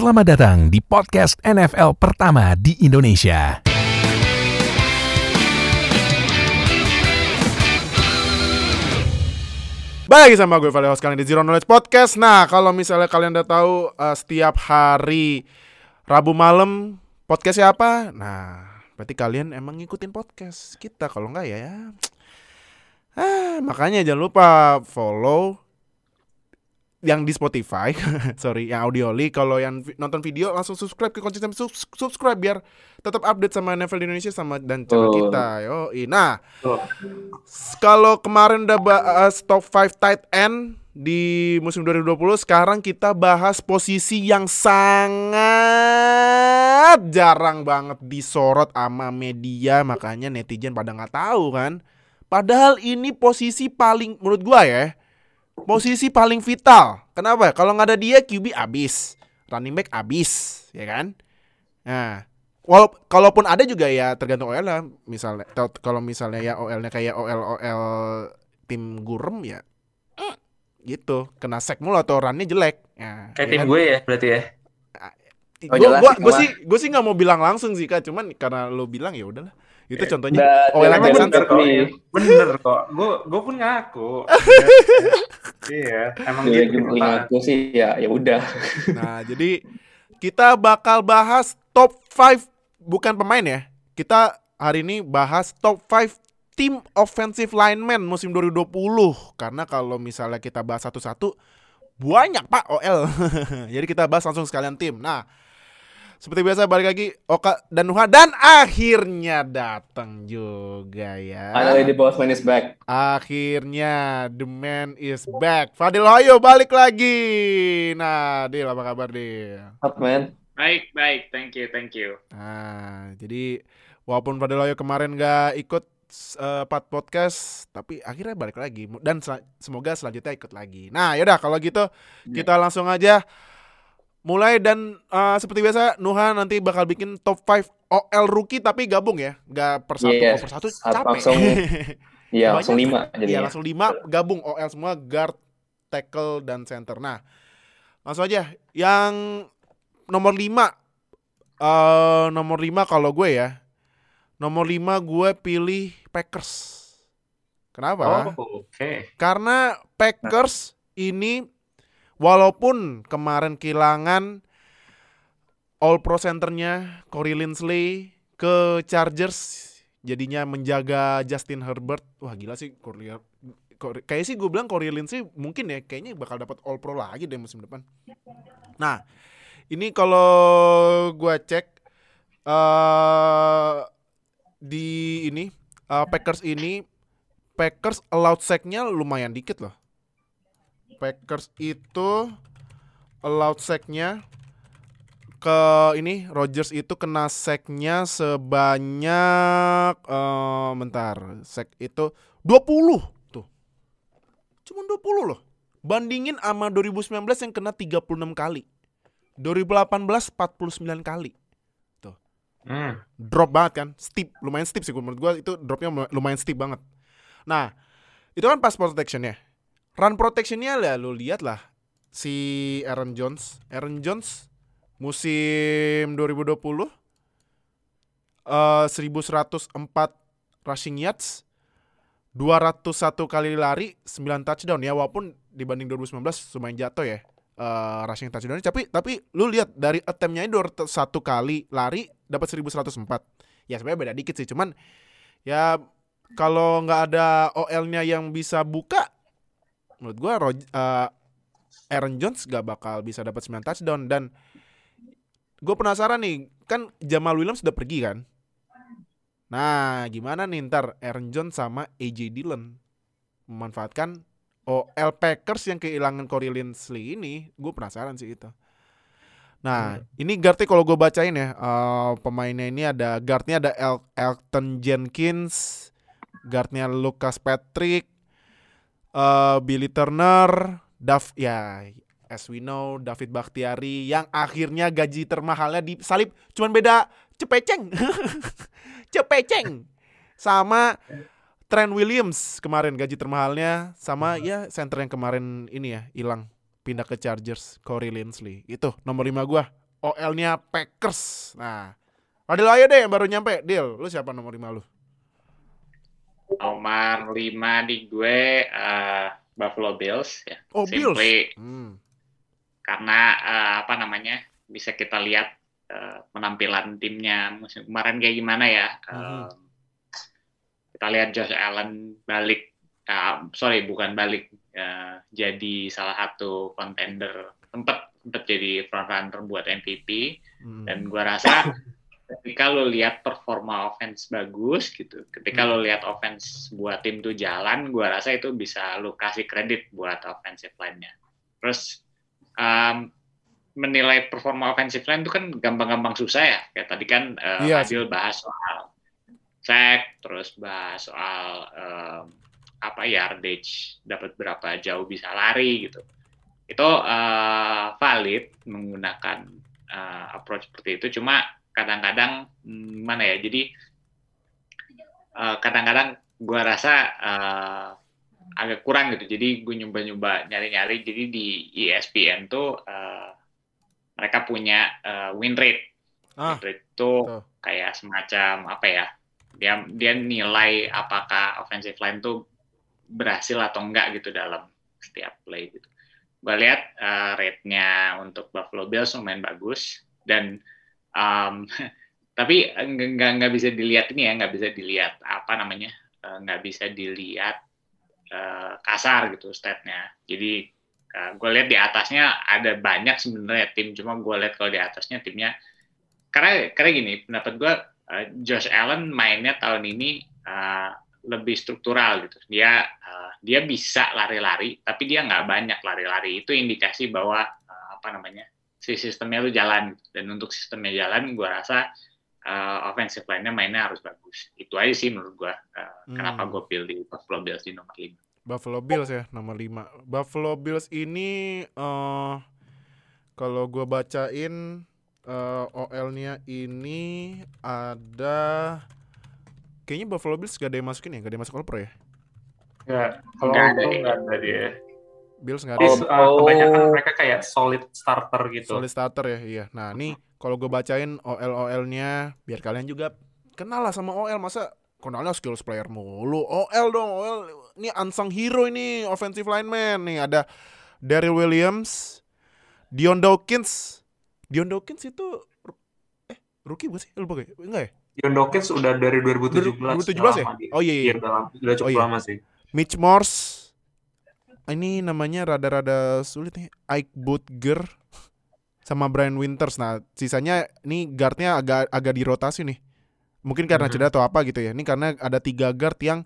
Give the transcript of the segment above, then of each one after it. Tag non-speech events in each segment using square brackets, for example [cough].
Selamat datang di podcast NFL pertama di Indonesia. Baik sama gue Vale Host kalian di Zero Knowledge Podcast. Nah, kalau misalnya kalian udah tahu uh, setiap hari Rabu malam podcast siapa? Nah, berarti kalian emang ngikutin podcast kita. Kalau enggak ya ya. [tsk] Ah, makanya jangan lupa follow yang di Spotify, [laughs] sorry, yang audioli. Kalau yang nonton video langsung subscribe ke konsisten sus- subscribe biar tetap update sama NFL di Indonesia sama dan channel Betul. kita. Yo, nah, s- kalau kemarin udah bahas top 5 tight end di musim 2020, sekarang kita bahas posisi yang sangat jarang banget disorot sama media, makanya netizen pada nggak tahu kan. Padahal ini posisi paling menurut gua ya, posisi paling vital. Kenapa? Kalau nggak ada dia QB abis, running back abis, ya kan? Nah, walau kalaupun ada juga ya tergantung OL lah. Misalnya kalau misalnya ya OL-nya kayak OL OL tim gurem ya, gitu. Kena sack mulu atau runnya jelek. Ya, Kayak ya tim kan? gue ya berarti ya. Oh, Gue Kak. sih gue sih nggak mau bilang langsung sih kak, cuman karena lo bilang ya udahlah. Itu contohnya udah yang Emang Texans bener kok, bener kok. Gue gue pun ngaku. [laughs] iya, emang Iya, gitu. jumlah Pak. aku sih ya ya udah. [laughs] Nah, jadi kita bakal bahas top 5 bukan pemain ya. Kita hari ini bahas top 5 tim offensive lineman musim 2020 karena kalau misalnya kita bahas satu-satu banyak Pak OL. [laughs] jadi kita bahas langsung sekalian tim. Nah, seperti biasa balik lagi Oka dan Nuha dan akhirnya datang juga ya. Finally the boss man is back. Akhirnya the man is back. Fadil Hoyo balik lagi. Nah, Dil apa kabar Dil? Up man. Baik, baik. Thank you, thank you. Nah, jadi walaupun Fadil Hoyo kemarin gak ikut eh, part podcast, tapi akhirnya balik lagi dan sel- semoga selanjutnya ikut lagi. Nah, yaudah kalau gitu kita langsung aja mulai dan eh, seperti biasa Nuha nanti bakal bikin top 5 OL rookie tapi gabung ya, nggak per satu kalau per satu capek. [laughs] langsung Iya, langsung lima Iya jadinya. langsung lima gabung OL semua guard, tackle dan center. Nah langsung aja yang nomor lima eh nomor lima kalau gue ya nomor lima gue pilih Packers. Kenapa? Oh, oke. Karena Packers ini walaupun kemarin kehilangan All Pro centernya Corey Linsley ke Chargers jadinya menjaga Justin Herbert. Wah gila sih Corey Corey- kayak sih gue bilang Corey Linsley mungkin ya kayaknya bakal dapat All Pro lagi deh musim depan. Nah, ini kalau gua cek eh di ini eh, Packers ini Packers allowed sack-nya lumayan dikit loh. Packers itu allowed sack-nya ke ini Rodgers itu kena sack-nya sebanyak eh bentar, sack itu 20 tuh. Cuma 20 loh. Bandingin sama 2019 yang kena 36 kali. 2018 49 kali. Hmm. Drop banget kan? Steep, lumayan steep sih menurut gua itu dropnya lumayan steep banget. Nah, itu kan pas protectionnya. Run protectionnya lah lu lihat lah si Aaron Jones. Aaron Jones musim 2020 eh 1104 rushing yards, 201 kali lari, 9 touchdown ya walaupun dibanding 2019 lumayan jatuh ya. eh rushing touchdown tapi tapi lu lihat dari attempt-nya ini 201 kali lari dapat 1104. Ya sebenarnya beda dikit sih cuman ya kalau nggak ada OL-nya yang bisa buka menurut gua Rog- eh, Aaron Jones gak bakal bisa dapat 9 touchdown. Dan gue penasaran nih kan Jamal Williams udah pergi kan? Nah gimana nih ntar Aaron Jones sama AJ Dillon memanfaatkan OL Packers yang kehilangan Corey Linsley ini? Gue penasaran sih itu. Nah ini guardnya kalau gue bacain ya eh, pemainnya ini ada guardnya ada El- Elton Jenkins guardnya Lucas Patrick eh, Billy Turner Dav ya as we know David Bakhtiari yang akhirnya gaji termahalnya disalip cuman beda cepeceng [laughs] cepeceng sama Trent Williams kemarin gaji termahalnya sama ya center yang kemarin ini ya hilang pindah ke Chargers Corey Linsley itu nomor 5 gua OL-nya Packers. Nah, Adil aja deh yang baru nyampe. Deal, lu siapa nomor 5 lu? Nomor 5 di gue eh, Buffalo Bills ya. Oh, Bills. Simply Hmm. karena eh, apa namanya bisa kita lihat eh, penampilan timnya musim kemarin kayak gimana ya. Mhm. Eh, kita lihat Josh Allen balik, eh, sorry bukan balik, eh, jadi salah satu contender tempat tempat jadi front runner buat MVP Hmm. dan gua rasa ketika lo lihat performa offense bagus gitu, ketika Hmm. lo lihat offense buat tim tuh jalan, gua rasa itu bisa lo kasih kredit buat offensive line-nya. Terus um, menilai performa offensive line itu kan gampang-gampang susah ya. Kayak tadi kan uh, Iya Adil bahas soal sack, terus bahas soal um, apa yardage, dapat berapa jauh bisa lari gitu. Itu uh, valid menggunakan uh, approach seperti itu. Cuma kadang-kadang hmm, mana ya? Jadi uh, kadang-kadang gua rasa uh, agak kurang gitu. Jadi gue nyoba-nyoba nyari-nyari. Jadi di ESPN tuh uh, mereka punya uh, win rate. Ah, win rate itu tuh. kayak semacam apa ya? Dia dia nilai apakah offensive line tuh berhasil atau enggak gitu dalam setiap play gitu. Gue lihat uh, rate-nya untuk Buffalo Bills lumayan bagus dan um, [laughs] tapi nggak nggak- nggak bisa dilihat ini ya nggak bisa dilihat apa namanya eh, nggak bisa dilihat eh, kasar gitu statnya. Jadi gue lihat di atasnya ada banyak sebenarnya tim cuma gue lihat kalau di atasnya timnya karena karena gini pendapat gue eh, Josh Allen mainnya tahun ini eh, lebih struktural gitu. Dia eh, dia bisa lari-lari tapi dia nggak banyak lari-lari. Itu indikasi bahwa eh, apa namanya si sistemnya itu jalan dan untuk sistemnya jalan gue rasa uh, offensive line-nya mainnya harus bagus itu aja sih menurut gue uh, Hmm. kenapa gue pilih Buffalo Bills di nomor 5 Buffalo Bills ya nomor 5. Buffalo Bills ini eh kalau gua bacain eh, OL-nya ini ada kayaknya Buffalo Bills gak ada yang masukin ya, gak ada yang masuk All Pro ya. Nggak, kalau Nggak ada ya. nggak ada dia. Bills gak Jadi ada. Oh, uh, oh. kebanyakan mereka kayak solid starter gitu. Solid starter ya, iya. Nah, nih kalau gue bacain OL-OL-nya biar kalian juga kenal lah sama OL masa kenalnya skills player mulu. OL dong, OL. Ini unsung hero ini offensive lineman nih ada Daryl Williams, Dion Dawkins. Dion Dawkins itu eh rookie bukan sih? Lupa gue. Enggak ya? Dion Dawkins udah dari 2017. 2017 udah ya? Oh iya Iya, iya. udah, udah cukup Oh, iya. lama sih. Mitch Morse. Ini namanya rada-rada sulit nih. Ike Butger sama Brian Winters. Nah, sisanya ini guardnya agak agak dirotasi nih. Mungkin karena Mhm. cedera atau apa gitu ya. Ini karena ada tiga guard yang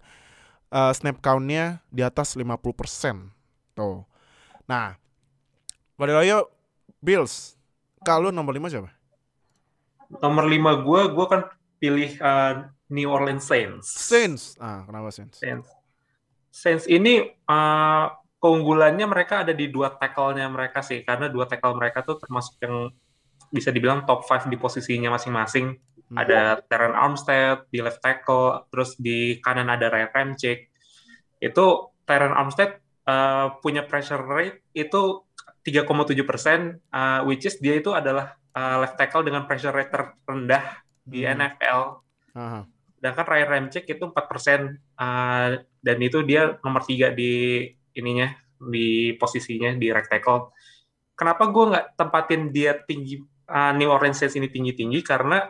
uh, snap count-nya di atas 50%. Tuh. Nah, pada ayo Bills. Kalau nomor 5 siapa? Nomor 5 gue, gue kan pilih uh, New Orleans Saints. Saints. Ah, kenapa Saints? Saints. Saints ini uh, keunggulannya mereka ada di dua tackle-nya mereka sih, karena dua tackle mereka tuh termasuk yang bisa dibilang top 5 di posisinya masing-masing. Hmm. Ada Terran Armstead di left tackle, terus di kanan ada Ryan Ramczyk. Itu Terran Armstead uh, punya pressure rate itu 3,7 persen, uh, which is dia itu adalah uh, left tackle dengan pressure rate terendah di Hmm. NFL Aha. sedangkan Ryan Ramczyk itu 4% uh, dan itu dia nomor tiga di ininya di posisinya di right tackle. Kenapa gue nggak tempatin dia tinggi uh, New Orleans Saints ini tinggi-tinggi karena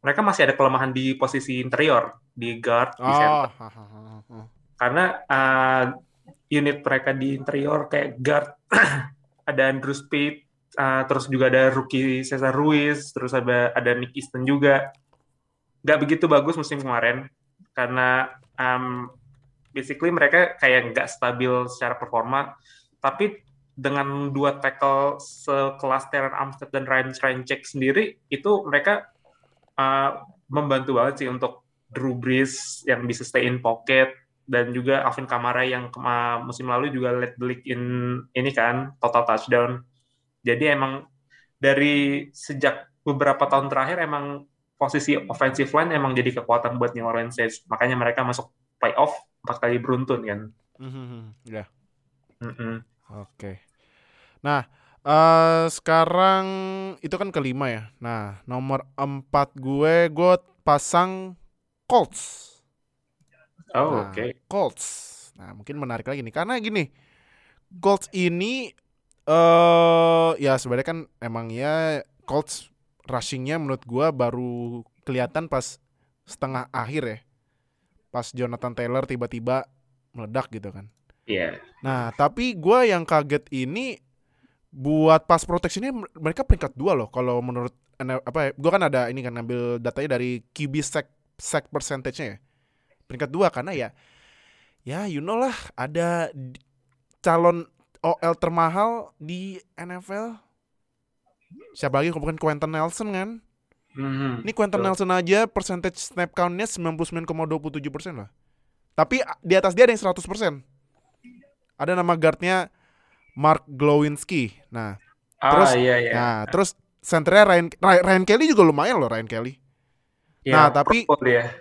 mereka masih ada kelemahan di posisi interior di guard di Oh. center ha. karena uh, unit mereka di interior kayak guard [clears throat] ada Andrew Speed uh, terus juga ada rookie Cesar Ruiz terus ada ada Nick Easton juga nggak begitu bagus musim kemarin karena um, basically mereka kayak nggak stabil secara performa tapi dengan dua tackle sekelas Terran Armstead dan Ryan Ramczyk sendiri itu mereka uh, membantu banget sih untuk Drew Brees yang bisa stay in pocket dan juga Alvin Kamara yang kema- musim lalu juga led the league in ini kan total touchdown. Jadi emang dari sejak beberapa tahun terakhir emang posisi offensive line emang jadi kekuatan buat New Orleans Saints. Makanya mereka masuk playoff empat kali beruntun kan. Mhm, Ya. Mm-mm. Oke. Nah, Eh sekarang itu kan kelima ya. Nah, nomor empat gue gue pasang Colts. Oh, Nah, oke. Colts. Nah, mungkin menarik lagi nih karena gini. Colts ini eh ya sebenarnya kan emang ya Colts rushingnya menurut gua baru kelihatan pas setengah akhir ya. Pas Jonathan Taylor tiba-tiba meledak gitu kan. Iya. Nah, tapi gua yang kaget ini buat pass protectionnya mereka peringkat dua loh kalau menurut apa ya, gua kan ada ini kan ngambil datanya dari QB sack sack percentage-nya ya. Peringkat dua karena ya ya you know lah ada calon OL termahal di NFL. Siapa lagi kalau bukan Quentin Nelson kan? Mhm. Ini Quentin Betul. Nelson aja percentage snap count-nya 99,27% lah. Tapi di atas dia ada yang 100%. Ada nama guard-nya Mark Glowinski. Nah, Ah, Terus- iya, iya. nah terus centernya Ryan Ry- Ryan Kelly juga lumayan loh Ryan Kelly. Iya, nah, tapi-.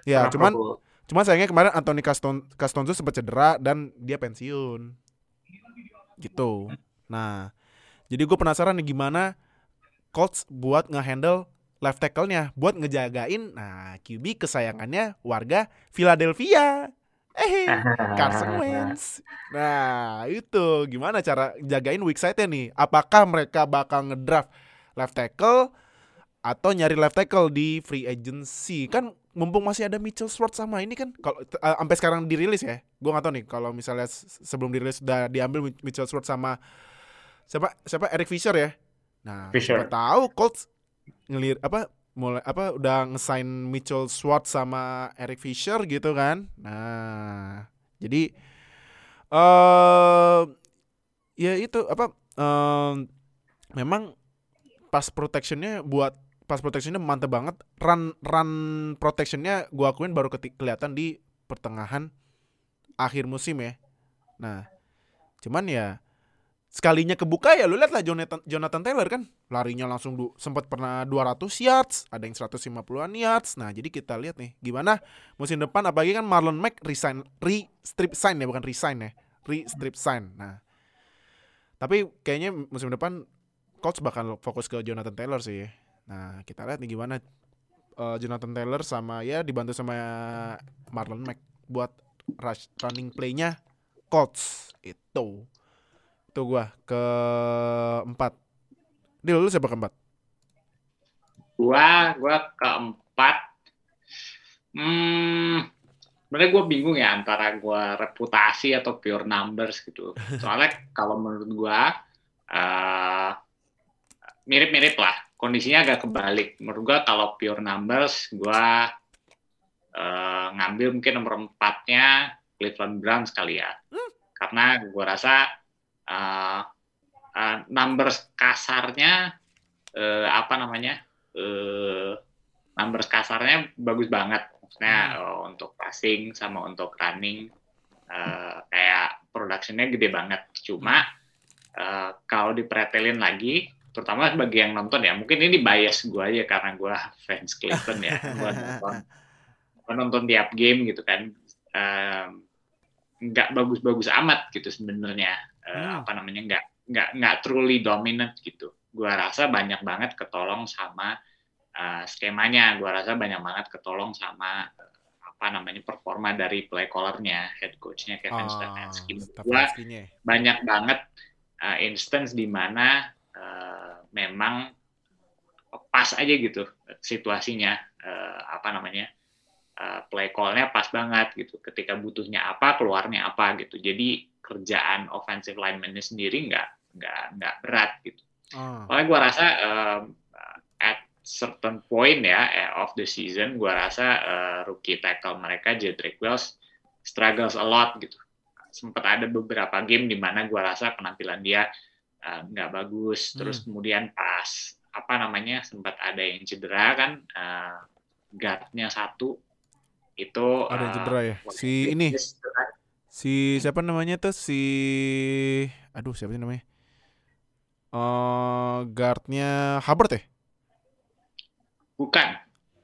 Ya, Pernah cuman Pro Bowl. Cuma sayangnya kemarin Anthony Caston Castonzo sempat cedera dan dia pensiun. Gitu. Nah, jadi gue penasaran nih gimana Colts buat ngehandle left tackle-nya, buat ngejagain nah QB kesayangannya warga Philadelphia. Eh, Carson Wentz. Nah, itu gimana cara jagain weak side-nya nih? Apakah mereka bakal ngedraft left tackle atau nyari left tackle di free agency? Kan mumpung masih ada Mitchell Schwartz sama ini kan kalau eh, sampai sekarang dirilis ya. Gua nggak tahu nih kalau misalnya sebelum dirilis udah diambil Mi- Mitchell Schwartz sama siapa siapa Eric Fisher ya. Nah, Fisher. tahu Colts ngelir apa mulai apa udah ngesign Mitchell Schwartz sama Eric Fisher gitu kan. Nah, jadi eh ya itu apa em, memang pas protectionnya buat pas protectionnya mantep banget run run protectionnya gua akuin baru ketik kelihatan di pertengahan akhir musim ya nah cuman ya sekalinya kebuka ya lu lihat lah Jonathan Jonathan Taylor kan. Larinya langsung du, sempat pernah 200 yards ada yang 150-an yards. Nah jadi kita lihat nih gimana musim depan apalagi kan Marlon Mack resign re strip sign ya bukan resign ya re strip sign. Nah tapi kayaknya musim depan coach bakal fokus ke Jonathan Taylor sih. Nah kita lihat nih gimana eh, Jonathan Taylor sama ya dibantu sama Marlon Mack buat rush running play-nya Colts. Itu itu gua keempat Dil, lu siapa keempat? Gua, gua keempat. Hmm, sebenarnya gue bingung ya antara gua reputasi atau pure numbers gitu. [laughs] Soalnya kalau menurut gua eh, mirip-mirip lah. Kondisinya agak kebalik. Menurut gua kalau pure numbers, gua eh, ngambil mungkin nomor empatnya Cleveland Browns kali ya. Karena gua rasa eh, eh, numbers kasarnya eh, apa namanya? eh numbers kasarnya bagus banget. Maksudnya eh, untuk passing sama untuk running eh, kayak productionnya gede banget. Cuma eh, kalau dipretelin lagi, terutama bagi yang nonton ya, mungkin ini bias gue aja karena gue [laughs] fans Cleveland ya. [laughs] Gue nonton, gua nonton tiap game gitu kan. Nggak bagus-bagus amat gitu sebenarnya. Eh, Hmm. Apa namanya nggak nggak nggak truly dominant gitu. Gua rasa banyak banget ketolong sama uh, skemanya. Gua rasa banyak banget ketolong sama uh, apa namanya performa dari play callernya, head coachnya Kevin Stefanski. Menurut Gua Stefanski-nya. banyak banget uh, instance di mana uh, memang pas aja gitu situasinya uh, apa namanya uh, play call-nya pas banget gitu ketika butuhnya apa keluarnya apa gitu jadi kerjaan offensive lineman-nya sendiri nggak nggak nggak berat gitu Ah. Soalnya gue rasa um, at certain point ya eh, of the season, gue rasa uh, rookie tackle mereka Jedrick Wells struggles a lot gitu. Sempat ada beberapa game di mana gue rasa penampilan dia uh, nggak bagus. Terus kemudian pas apa namanya sempat ada yang cedera kan uh, guardnya satu itu Ada yang uh, cedera ya. Si ini si siapa namanya tuh si aduh siapa sih namanya? Eh guardnya Hubbard ya? bukan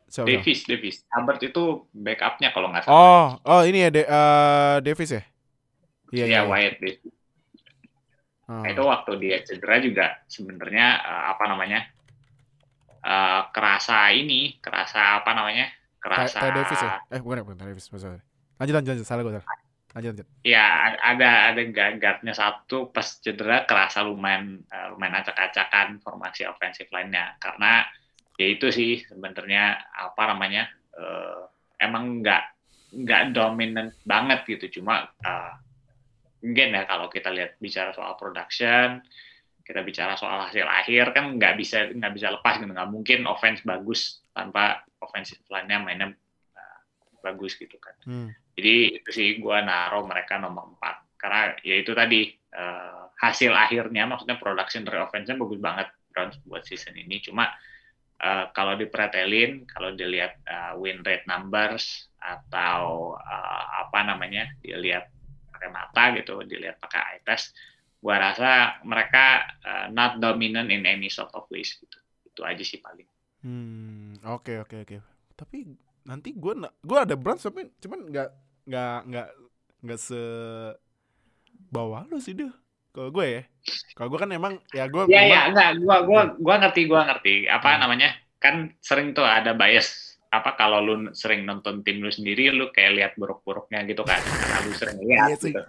Siapa? siapa? Davis Davis Hubbard itu backupnya kalau nggak salah. Oh, oh ini ya De- eh, Davis ya? Iya, ya iya. iya. Wyatt Davis. Oh. Nah, itu waktu dia cedera juga sebenarnya eh, apa namanya eh, kerasa ini, kerasa apa namanya, kerasa Ty Davis ya? Eh bukan bukan Ty Davis, masalah. Lanjut lanjut lanjut, salah gue salah. Lanjut lanjut. ya ada ada guard- guardnya satu pas cedera kerasa lumayan eh, lumayan acak-acakan formasi offensive line-nya karena ya itu sih sebenarnya apa namanya eh, emang nggak nggak dominant banget gitu. Cuma eh, mungkin ya kalau kita lihat bicara soal production kita bicara soal hasil akhir kan nggak bisa nggak bisa lepas gitu. Nggak mungkin offense bagus tanpa offensive line-nya mainnya bagus gitu kan. Hmm. jadi itu sih gue naruh mereka nomor 4 karena ya itu tadi eh, hasil akhirnya maksudnya production dari offense-nya bagus banget Browns buat season ini. Cuma eh, kalau dipretelin kalau dilihat eh, win rate numbers atau eh, apa namanya dilihat pakai mata gitu dilihat pakai eye test gua rasa mereka eh, not dominant in any sort of ways gitu. Itu aja sih paling. Hmm, oke oke oke. Tapi nanti gue gue ada Browns tapi cuman nggak nggak nggak nggak se bawah lu sih deh. Kalau gue ya, kalau gue kan emang ya gue Iya memang- ya enggak gua gua gua ngerti gua ngerti. Apa Hmm. namanya? Kan sering tuh ada bias. Apa kalau lu sering nonton tim lu sendiri lu kayak lihat buruk-buruknya gitu kan. Karena lu sering lihat Iya gitu.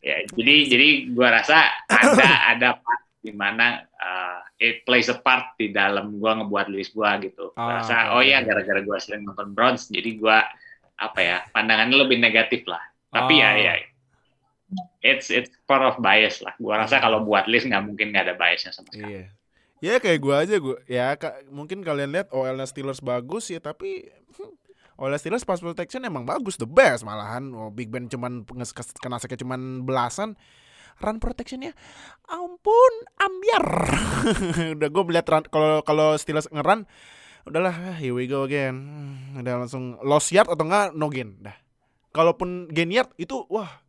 Ya jadi jadi gua rasa ada ada part di mana uh, it plays a part di dalam gua ngebuat list gua gitu. Gua Ah, rasa oke, oh ya gara-gara gua sering nonton Browns jadi gua apa ya pandangannya lebih negatif lah. Tapi ya Oh. ya it's it's part of bias lah. Gua rasa Hmm. kalau buat list nggak mungkin nggak ada biasnya sama sekali. Iya. Ya kayak gue aja gue. Ya ka- mungkin kalian lihat OL-nya Steelers bagus ya tapi [laughs] hmm, OL Steelers pass protection emang bagus the best malahan. Oh, Big Ben cuman kena sakit cuman belasan. Run protectionnya ampun ambiar. [laughs] Udah gue melihat kalau kalau Steelers ngeran udahlah ah, here we go again. Udah langsung lost yard atau enggak no gain. Dah. Kalaupun gain yard itu wah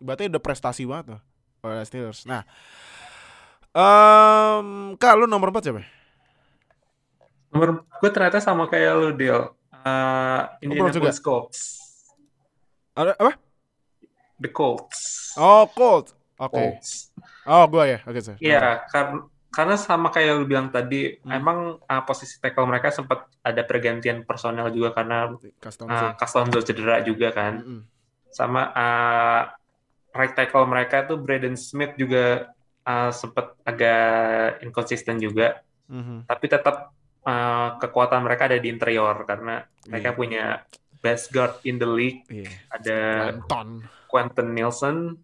berarti udah prestasi banget tuh OL Steelers. Nah, Um, Kak, lu nomor 4 siapa? Nomor gue ternyata sama kayak lu, Deal. Uh, Indianapolis Colts. Ada apa? The Colts. Oh, Colt. Oke. Colts. Oh, gua ya. Oke, sir. Iya, kar- karena sama kayak lu bilang tadi, Hmm. emang uh, posisi tackle mereka sempat ada pergantian personel juga karena Custom uh, Castonzo cedera juga kan. Mm-mm. Sama uh, right tackle mereka tuh Braden Smith juga uh, sempat agak inconsistent juga, Mhm. tapi tetap uh, kekuatan mereka ada di interior karena mereka Iya. punya best guard in the league. Iya. Ada Quentin Nielsen,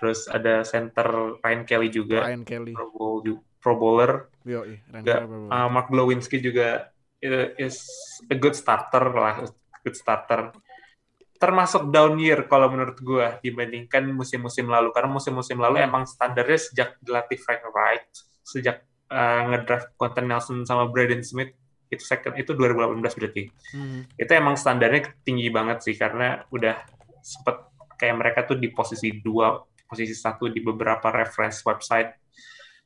terus ada center Ryan Kelly juga, Ryan Kelly. Pro, Bowl, Pro Bowler. Yo, Kelly. Uh, Mark Glowinski juga is a good starter lah, good starter. Termasuk down year kalau menurut gua dibandingkan musim-musim lalu karena musim-musim lalu Hmm. emang standarnya sejak dilatih Frank Wright, sejak uh, ngedraft Quentin Nelson sama Braden Smith itu second itu 2018 berarti. Mhm. Itu emang standarnya tinggi banget sih karena udah sempet kayak mereka tuh di posisi dua, posisi satu di beberapa reference website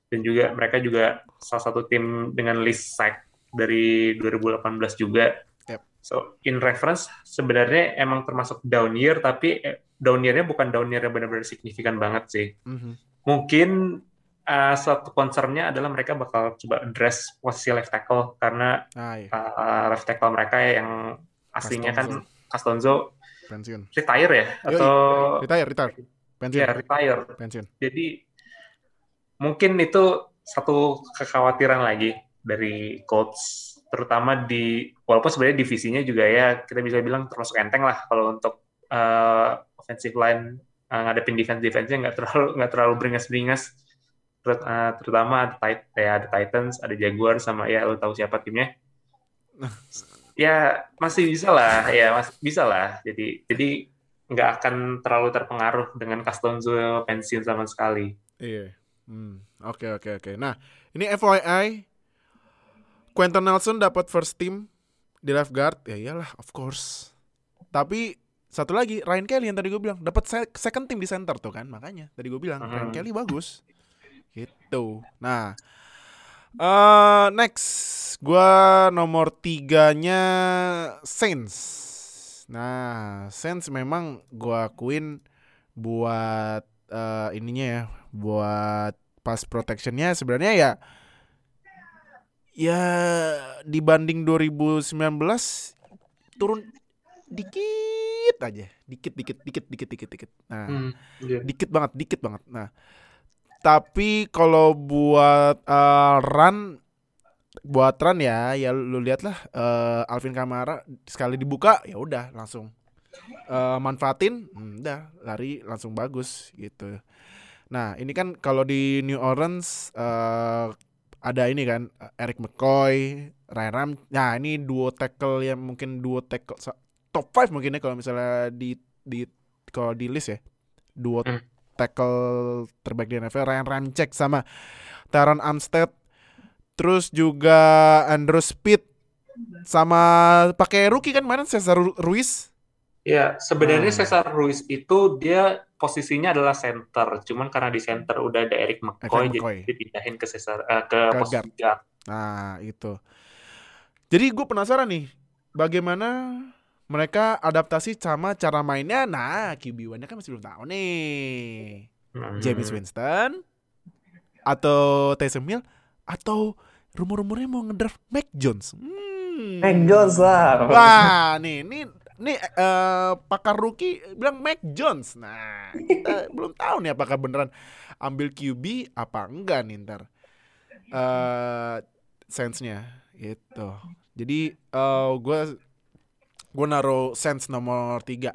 dan juga mereka juga salah satu tim dengan list sack dari 2018 juga. Yep. So in reference sebenarnya emang termasuk down year tapi eh, down year-nya bukan down year yang benar-benar signifikan banget sih. Mhm. Mungkin uh, satu concern-nya adalah mereka bakal coba address posisi left tackle karena Ah, iya. uh, left tackle mereka yang aslinya kan Castonzo Pensiun. retire ya Yoi. atau Retire, retire. Pensiun. ya retire. Pensiun. Jadi mungkin itu satu kekhawatiran lagi dari Colts terutama di walaupun sebenarnya divisinya juga ya kita bisa bilang termasuk enteng lah kalau untuk uh, offensive line uh, ngadepin defense defense-nya nggak terlalu nggak terlalu beringas-beringas Terut- uh, terutama ada, Tit- ya, ada Titans ada Jaguar sama ya lo tahu siapa timnya ya masih bisa lah ya masih bisa lah jadi jadi nggak akan terlalu terpengaruh dengan Castonzo pensiun sama sekali Iya. Hmm. Oke, oke, oke. Nah, ini FYI Quentin Nelson dapat first team di left guard. Ya iyalah, of course. Tapi satu lagi Ryan Kelly yang tadi gue bilang dapat se- second team di center tuh kan makanya tadi gue bilang Ryan Mhm. Kelly bagus gitu nah eh next gue nomor tiganya Saints nah Saints memang gue akuin buat eh, ininya ya, buat pass protectionnya sebenarnya ya ya dibanding 2019 turun dikit aja, dikit dikit dikit dikit dikit dikit. Nah, Hmm, iya. dikit banget, dikit banget. Nah, tapi kalau buat eh, run buat run ya, ya lu lihatlah eh, Alvin Kamara sekali dibuka ya udah langsung eh, manfaatin, hmm, udah lari langsung bagus gitu. Nah, ini kan kalau di New Orleans eh, ada ini kan Eric McCoy, Ryan Ram. Nah, ini duo tackle yang mungkin duo tackle top 5 mungkin ya kalau misalnya di di kalau di list ya. Duo Hmm. tackle terbaik di NFL Ryan Ramczyk sama Taron Armstead. Terus juga Andrew Speed sama pakai rookie kan kemarin Cesar Ru- Ruiz. Ya, sebenarnya Hmm. Cesar Ruiz itu dia posisinya adalah center, cuman karena di center udah ada Eric McCoy, Eric McCoy. jadi dipindahin ke Cesar eh, ke Ke posisi guard. guard. Nah, itu. Jadi gue penasaran nih, bagaimana mereka adaptasi sama cara mainnya. Nah, QB1-nya kan masih belum tahu nih. Hmm. James Winston atau Taysom Hill atau rumor-rumornya mau ngedraft Mac Jones. Hmm. Mac Jones lah. Wah, nih, nih, nih eh, pakar rookie bilang Mac Jones. Nah, kita [laughs] belum tahu nih apakah beneran ambil QB apa enggak nih ntar. Eh, sense-nya gitu. Jadi eh gue gue naruh sense nomor tiga.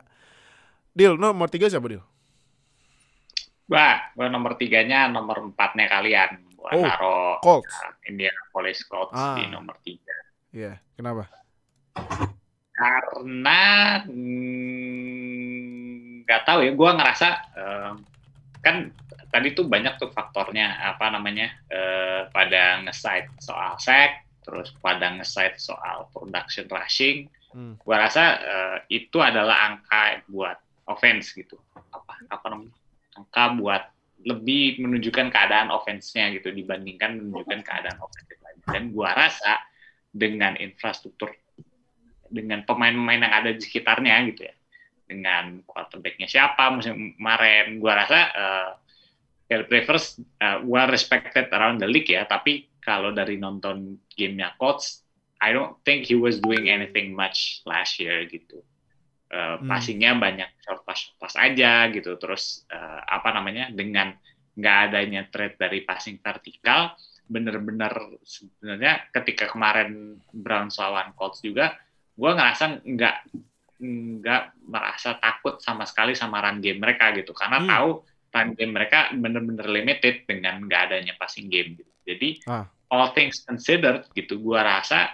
Deal nomor tiga siapa Deal? Wah, gua nomor tiganya nomor empatnya kalian. Gua Oh, naruh Colts. uh, Indianapolis Colts Ah. di nomor tiga. Iya, kenapa? Karena mm, nggak tahu ya, gua ngerasa eh, kan tadi tuh banyak tuh faktornya apa namanya eh, pada nge-cite soal sack, terus pada nge-cite soal production rushing. Hmm. Gua rasa eh, itu adalah angka buat offense gitu. Apa apa namanya? Angka buat lebih menunjukkan keadaan offense-nya gitu dibandingkan menunjukkan keadaan offensive lain. Dan gua rasa dengan infrastruktur dengan pemain-pemain yang ada di sekitarnya gitu ya. Dengan quarterback-nya siapa musim kemarin, gua rasa uh, Philip Rivers uh, well respected around the league ya, tapi kalau dari nonton gamenya Colts, I don't think he was doing anything much last year gitu. Uh, Hmm. Passingnya banyak short pass, pass aja gitu. Terus uh, apa namanya dengan nggak adanya trade dari passing vertikal, bener-bener sebenarnya ketika kemarin Browns lawan Colts juga, gue ngerasa nggak nggak merasa takut sama sekali sama run game mereka gitu, karena Hmm. tahu run game mereka bener-bener limited dengan nggak adanya passing game gitu. Jadi Ah. all things considered gitu, gue rasa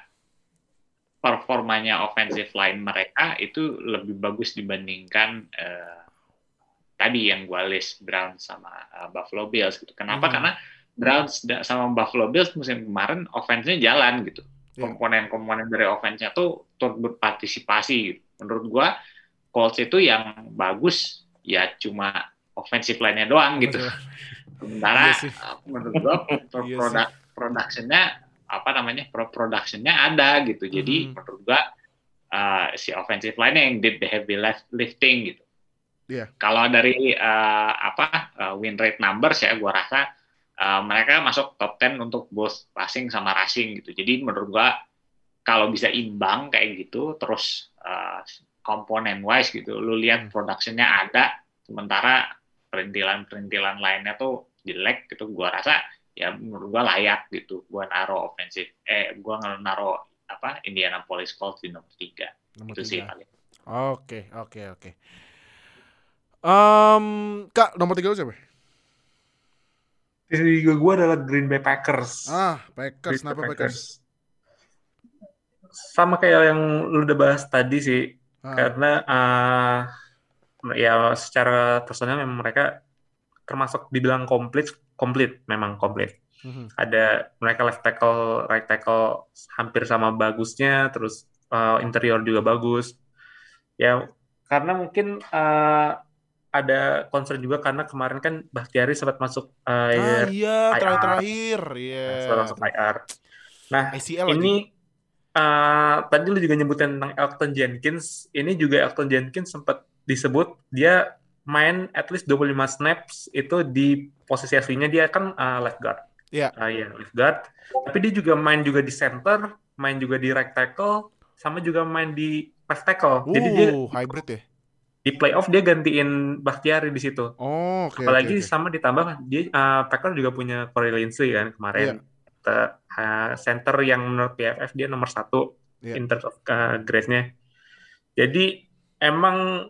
performanya offensive line mereka itu lebih bagus dibandingkan eh, tadi yang gue list Browns sama eh, Buffalo Bills gitu. Kenapa? Hmm. Karena Browns da- sama Buffalo Bills musim kemarin offense-nya jalan gitu. Iya. Komponen-komponen dari offense-nya tuh turut berpartisipasi. gitu. Menurut gua Colts itu yang bagus ya cuma offensive line-nya doang gitu. Sementara Iya sih. uh, menurut [laughs] Iya sih. produk production-nya apa namanya? pro production-nya ada gitu. Jadi Mhm. menurut gua uh, si offensive line yang did the heavy lift- lifting gitu. Iya. Kalau dari uh, apa uh, win rate numbers ya gua rasa uh, mereka masuk top 10 untuk both passing sama rushing gitu. Jadi menurut gua kalau bisa imbang kayak gitu terus uh, komponen wise gitu, lu lihat Hmm. production-nya ada sementara perintilan-perintilan lainnya tuh jelek gitu gua rasa ya menurut gua layak gitu gua naro offensive eh gua naro apa Indianapolis Colts di nomor tiga Nomor itu sih tiga. paling Oke, oke, oke. Em, Kak, nomor tiga lu siapa? Tiga gue adalah Green Bay Packers. Ah, Packers, Green kenapa Bay Packers? Sama kayak yang lu udah bahas tadi sih, Ah, karena eh, ya secara personal memang mereka termasuk dibilang komplit, komplit memang komplit. mhm. Ada mereka left tackle, right tackle hampir sama bagusnya, terus eh, interior juga bagus. Ya karena mungkin eh, ada concern juga karena kemarin kan Bakhtiari sempat masuk Ah, eh, iya, IR. terakhir-terakhir. Iya. sempat masuk IR. Nah, lagi. ini eh, tadi lu juga nyebutin tentang Elton Jenkins. Ini juga Elton Jenkins sempat disebut dia main at least 25 snaps itu di posisi aslinya dia kan uh, left guard. Iya. Uh, iya, left guard. Tapi dia juga main juga di center, main juga di right tackle, sama juga main di left tackle. Uh, Jadi dia hybrid ya. di playoff dia gantiin Bakhtiari di situ. Oh, oke. Apalagi oke, oke. sama ditambah dia uh, Packers juga punya Corey Linsley kan Iya. kemarin. Te- uh, center yang menurut PFF dia nomor satu Iya. in terms of uh, grade-nya. Jadi emang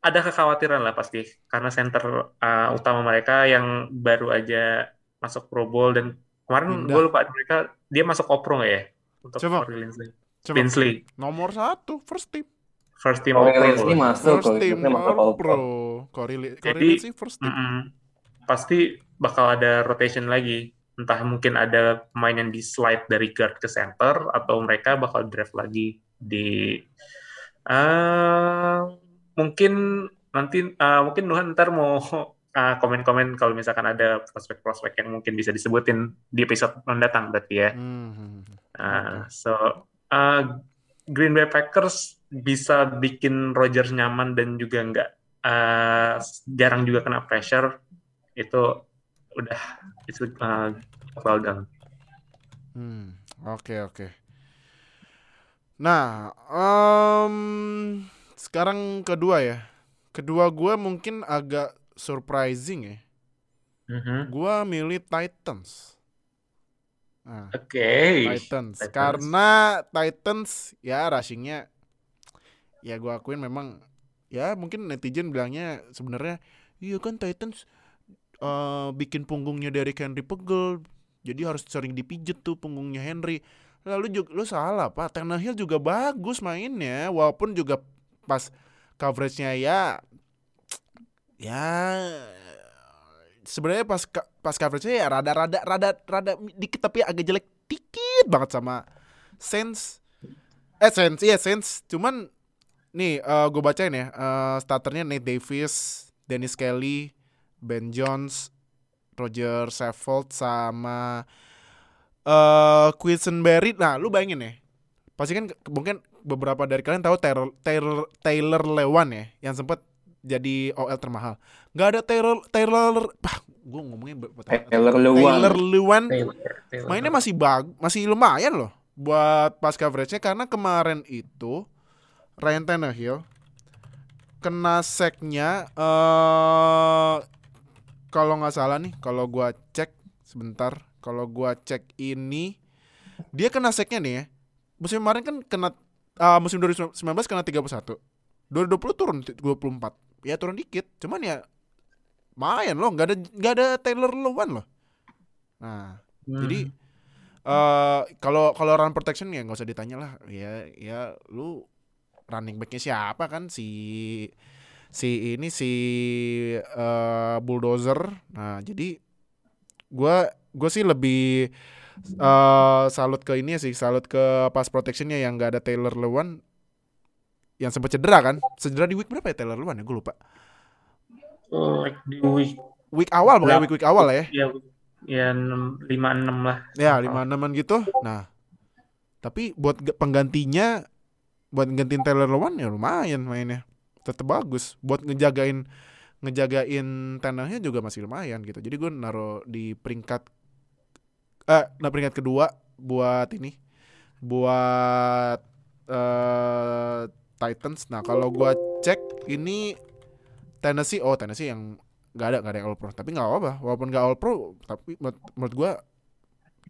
ada kekhawatiran lah pasti karena center uh, utama mereka yang baru aja masuk Pro Bowl dan kemarin gue lupa mereka dia masuk Opro nggak ya untuk Coba. Corey Linsley. Coba. Linsley Nomor satu, first team. first team Corey. Linsley masuk, First team Linsley All Pro. Pro. Corey, Corey Lindsey first team. Mm-mm. Pasti bakal ada rotation lagi. Entah mungkin ada pemain yang di slide dari guard ke center atau mereka bakal draft lagi di eh mungkin nanti eh, mungkin Nuhan ntar mau eh, [laughs] komen-komen kalau misalkan ada prospek-prospek yang mungkin bisa disebutin di episode mendatang berarti ya. Hmm. Uh, so uh, Green Bay Packers bisa bikin Rodgers nyaman dan juga nggak uh, jarang juga kena pressure itu udah itu uh, well done. Hmm, oke oke. Nah, em, sekarang kedua ya. Kedua gue mungkin agak surprising ya. Mhm. Gue milih Titans. Nah, Oke. Titans. Titans. Karena Titans ya rushingnya ya gue akuin memang ya mungkin netizen bilangnya sebenarnya iya kan Titans eh, bikin punggungnya dari Henry pegel jadi harus sering dipijet tuh punggungnya Henry lalu juga lu salah pak Tannehill juga bagus mainnya walaupun juga pas coveragenya ya ya sebenarnya pas pas coveragenya ya rada rada rada rada dikit tapi agak jelek dikit banget sama Saints. Eh Saints iya Saints. Cuman nih gue bacain ya eh, starternya Nate Davis Dennis Kelly Ben Jones Roger Saffold sama eh Quisenberry nah lu bayangin ya pasti kan mungkin beberapa dari kalian tahu Taylor Taylor, Taylor Lewan ya yang sempat jadi OL termahal nggak ada Taylor Taylor ah, gue ngomongnya Taylor Lewan. Taylor Lewan Taylor, Taylor. mainnya masih bag masih lumayan loh buat pas coveragenya karena kemarin itu Ryan Tannehill kena sacknya eh kalau nggak salah nih kalau gua cek sebentar kalau gua cek ini dia kena sacknya nih ya musim kemarin kan kena ah, musim 2019 kena 31 2020 turun 24 ya turun dikit cuman ya lumayan loh nggak ada nggak ada Taylor Lewan loh nah Hmm. jadi eh kalau kalau run protection ya nggak usah ditanya lah. Ya ya lu running backnya siapa kan si si ini si eh bulldozer. Nah, jadi gua gua sih lebih eh salut ke ini sih, salut ke pass protectionnya yang nggak ada Taylor Lewan yang sempat cedera kan? Cedera di week berapa ya Taylor Lewan ya? Gue lupa. Like di week Week awal pokoknya Berapa? week week awal lah ya. ya ya enam- lima enam lah. Ya lima enaman gitu. Nah, tapi buat penggantinya, buat gantiin Taylor Lewan ya lumayan mainnya, tetap bagus. Buat ngejagain ngejagain tanahnya juga masih lumayan gitu. Jadi gue naruh di peringkat eh nah peringkat kedua buat ini, buat eh Titans. Nah kalau gue cek ini Tennessee, oh Tennessee yang nggak ada nggak ada yang All Pro, tapi nggak apa-apa. Walaupun nggak All Pro, tapi menurut, gue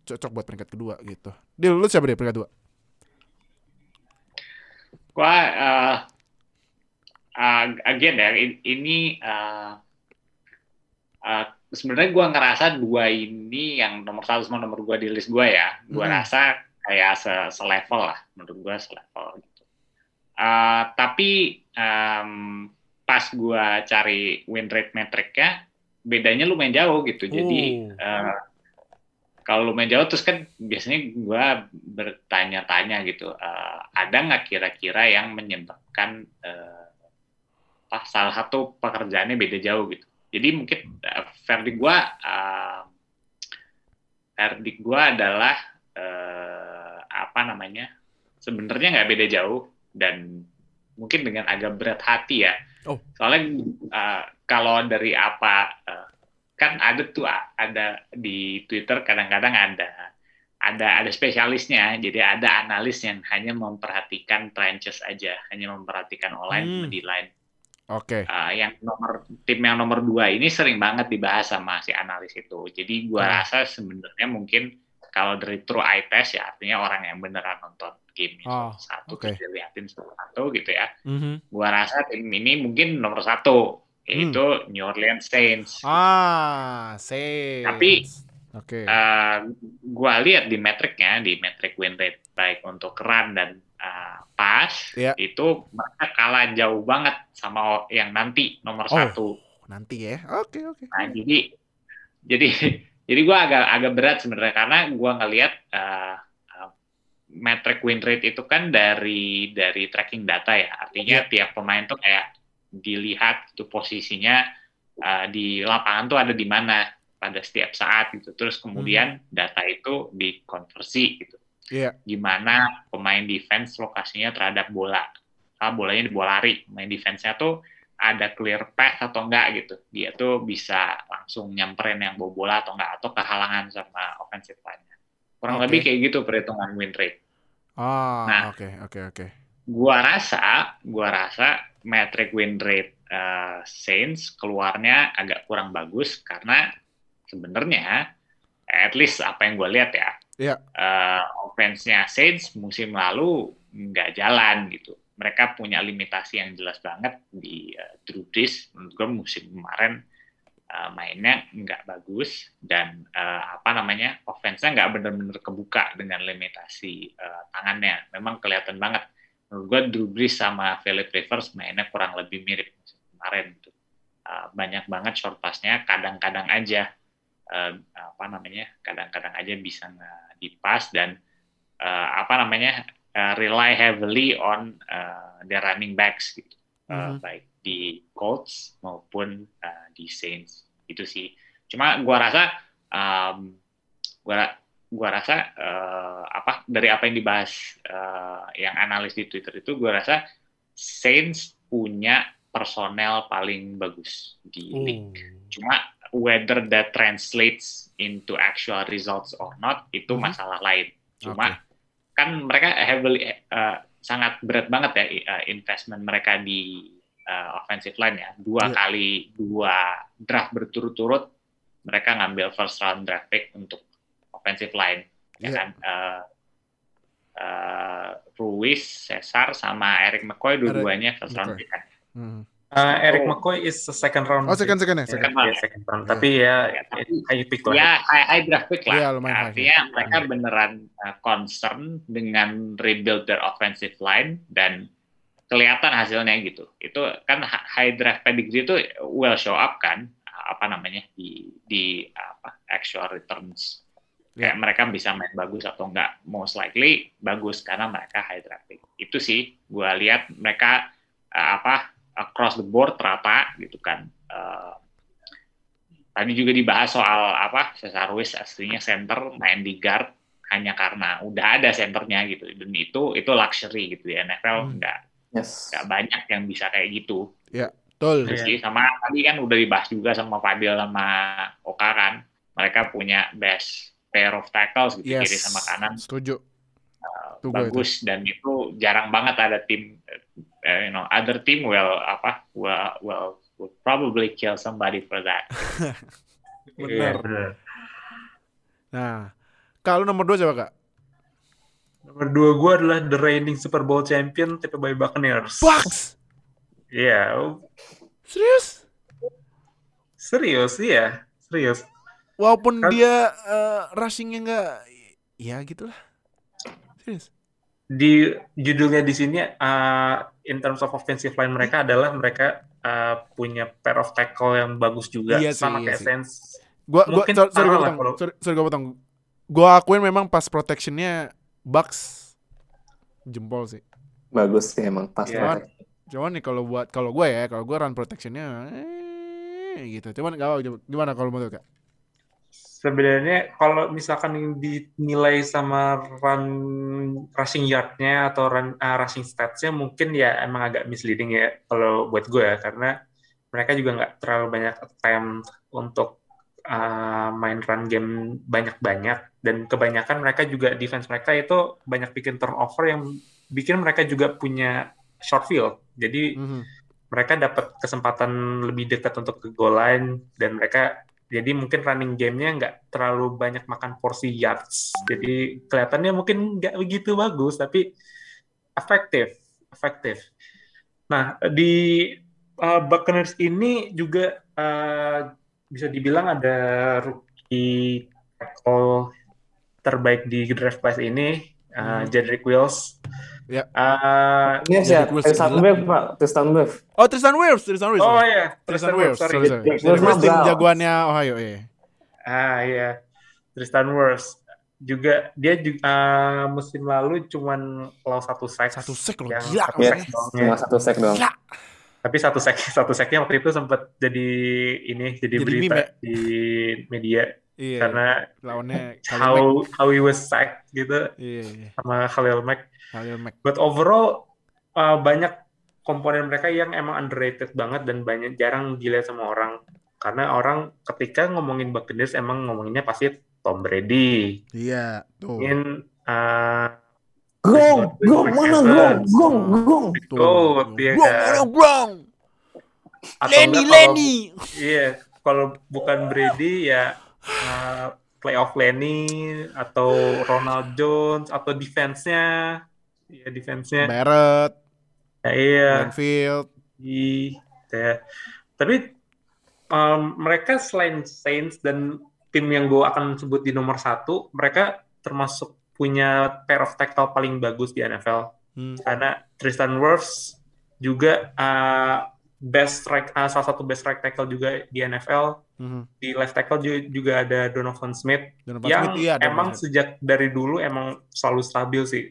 cocok buat peringkat kedua gitu. Dia lu siapa dia peringkat dua? Gua eh, uh, again ya in- ini uh, uh, sebenarnya gua ngerasa dua ini yang nomor satu sama nomor dua di list gua ya. Gua Hmm. rasa kayak se selevel lah menurut gua selevel gitu. Uh, tapi um, pas gua cari win rate metricnya bedanya lumayan jauh gitu. Jadi eh, kalau lumayan jauh terus kan biasanya gua bertanya-tanya gitu, eh, ada nggak kira-kira yang menyebabkan apa, salah satu pekerjaannya beda jauh gitu. Jadi mungkin eh, verdict gua eh, verdict gua adalah eh, apa namanya sebenarnya nggak beda jauh dan mungkin dengan agak berat hati ya Oh. Soalnya uh, kalau dari apa uh, kan ada tuh uh, ada di Twitter kadang-kadang ada ada ada spesialisnya, jadi ada analis yang hanya memperhatikan trenches aja, hanya memperhatikan online Hmm. sama Oke. Uh, yang nomor tim yang nomor dua ini sering banget dibahas sama si analis itu. Jadi gua Hmm. rasa sebenarnya mungkin kalau dari true eye test ya artinya orang yang beneran nonton game Oh, satu oke. terus diliatin satu gitu ya. Mhm. Gua rasa tim ini mungkin nomor satu yaitu New Orleans Saints. Ah, Saints. Tapi- Oke. Eh, gua lihat di metriknya di metrik win rate baik untuk run dan eh, pass Iya. itu mereka kalah jauh banget sama yang nanti nomor Oh. satu. Nanti ya. Oke, oke. Nah, jadi jadi [laughs] jadi gua agak agak berat sebenarnya karena gua ngelihat uh, uh, metric win rate itu kan dari dari tracking data ya. Artinya tiap pemain tuh kayak dilihat itu posisinya uh, di lapangan tuh ada di mana pada setiap saat gitu. Terus kemudian data itu dikonversi gitu. Iya. Gimana pemain defense lokasinya terhadap bola. Ah, bolanya di bola lari. Pemain defense-nya tuh ada clear path atau enggak gitu. Dia tuh bisa langsung nyamperin yang bawa bola atau enggak atau kehalangan sama offensive line-nya. Kurang Oke. lebih kayak gitu perhitungan win rate. Ah, Nah. oke, oke, oke. Gua rasa, gua rasa metric win rate eh, Saints keluarnya agak kurang bagus karena sebenarnya at least apa yang gue lihat ya, Iya. eh, offense-nya Saints musim lalu nggak jalan gitu. Mereka punya limitasi yang jelas banget di uh, Drew Brees. Menurut gue musim kemarin uh, mainnya nggak bagus dan uh, apa namanya offense-nya nggak benar-benar kebuka dengan limitasi uh, tangannya. Memang kelihatan banget. Menurut gue Drew Brees sama Philip Rivers mainnya kurang lebih mirip musim kemarin. Gitu. Uh, banyak banget short pass-nya. Kadang-kadang aja uh, apa namanya kadang-kadang aja bisa dipas dan uh, apa namanya uh, rely heavily on uh, their running backs gitu. Uh, Mhm. baik di Colts maupun uh, di Saints itu sih. Cuma gua rasa um, gua gua rasa uh, apa dari apa yang dibahas uh, yang analis di Twitter itu gua rasa Saints punya personel paling bagus di league. Cuma whether that translates into actual results or not itu Mhm. masalah lain. Cuma Oke. kan mereka heavily eh, sangat berat banget ya eh, investment mereka di eh, offensive line ya. Dua Iya. kali dua draft berturut-turut mereka ngambil first round draft pick untuk offensive line ya Iya. kan. Eh, eh, Ruiz, Cesar sama Eric McCoy dua-duanya first round pick kan. Mhm. Uh, Eric Oh. McCoy is the second round. Oh, second second ya, pick. second. Second round. Second round. Tapi ya, Ya, high pick lah. Ya, high, high draft pick lah. Iya, lumayan high, Artinya mereka beneran uh, concern dengan rebuild their offensive line dan kelihatan hasilnya gitu. Itu kan hi- high draft pedigree itu will show up kan apa namanya di di apa actual returns. Kayak mereka bisa main bagus atau enggak, most likely bagus karena mereka high draft pick. Itu sih gua lihat mereka uh, apa across the board rata gitu kan. Uh, tadi juga dibahas soal apa Cesar Ruiz aslinya center main di guard hanya karena udah ada centernya gitu dan itu itu luxury gitu di NFL Hmm. nggak Yes. nggak banyak yang bisa kayak gitu Betul. Iya. Rizky sama tadi kan udah dibahas juga sama Fadil sama Oka kan mereka punya best pair of tackles gitu Yes. kiri sama kanan Setuju. Tuh gua itu. bagus dan itu jarang banget ada tim eh, you know other team will apa will will will probably kill somebody for that [laughs] Benar. Benar. Nah, kalau nomor dua siapa kak? Nomor dua gue adalah the reigning Super Bowl champion Tampa Bay Buccaneers. Bucks. Iya, oh, Serius? serius iya, serius. Walaupun Kan- dia eh, rushingnya nggak, ya gitulah. Serius. Di judulnya di sini uh, in terms of offensive line mereka adalah mereka uh, punya pair of tackle yang bagus juga Iya sih, sama iya kayak sih. Saints. Gua, gua Mungkin sorry, sorry lah potong. kalau- Sorry, sorry gua potong. Gua akuin memang pas protectionnya Bucks jempol sih. Bagus sih emang pas Iya. banget. Cuman nih kalau buat kalau gue ya, kalau gue run protectionnya eh, gitu. Cuman gak apa gimana kalau menurut kak? Sebenarnya kalau misalkan dinilai sama run rushing yardnya atau run uh, rushing statsnya mungkin ya emang agak misleading ya kalau buat gue ya. Karena mereka juga nggak terlalu banyak attempt untuk uh, main run game banyak-banyak. Dan kebanyakan mereka juga defense mereka itu banyak bikin turnover yang bikin mereka juga punya short field. Jadi Mhm. mereka dapat kesempatan lebih dekat untuk ke goal line dan mereka jadi mungkin running gamenya nggak terlalu banyak makan porsi yards. Jadi kelihatannya mungkin nggak begitu bagus tapi efektif efektif nah di uh, Buccaneers ini juga uh, bisa dibilang ada rookie tackle terbaik di draft class ini uh, Jedrick Wills Ya. Uh, Ini Jadi siapa? Tristan. Wave, Pak. Tristan Wave. Oh Tristan Wirfs, Tristan Wirfs. Oh iya, Tristan Tristan Wirfs. Wirfs, sorry. Wirfs Tristan Wirfs tim jagoannya Ohio, iya. Ah iya, Tristan Wirfs juga dia juga uh, musim lalu cuman kalau satu sack. Satu sack loh, yang gila satu sack doang, Cuma ya. satu sek doang. Gila. Tapi satu sack satu sacknya waktu itu sempat jadi ini Jadi jadi, meme berita ya? di media Iya. karena lawannya how Khalil Mack. how he was sacked gitu Iya, iya. sama Khalil Mack. Khalil Mack. But overall uh, banyak komponen mereka yang emang underrated banget dan banyak jarang dilihat sama orang. Karena orang ketika ngomongin Buccaneers emang ngomonginnya pasti Tom Brady, Iya, tuh. ingin uh, Gong, gong, mana gong, gong, gong. Tuh. Oh, iya Wrong, kan. atau Lenny, Lenny. Iya, kalau bukan Brady ya uh, playoff Lenny atau Ronald Jones atau defense-nya, ya defense-nya, Barrett, ya, iya. Banfield. Iya, ya. Tapi um, mereka selain Saints dan tim yang gue akan sebut di nomor satu, mereka termasuk punya pair of tackle paling bagus di NFL. Hmm. Karena Tristan Wirfs juga uh, best right, uh, salah satu best right tackle juga di NFL. Mhm. Di left tackle ju- juga ada Donovan Smith Donovan yang Smith, iya, Donovan emang Smith. sejak dari dulu emang selalu stabil sih.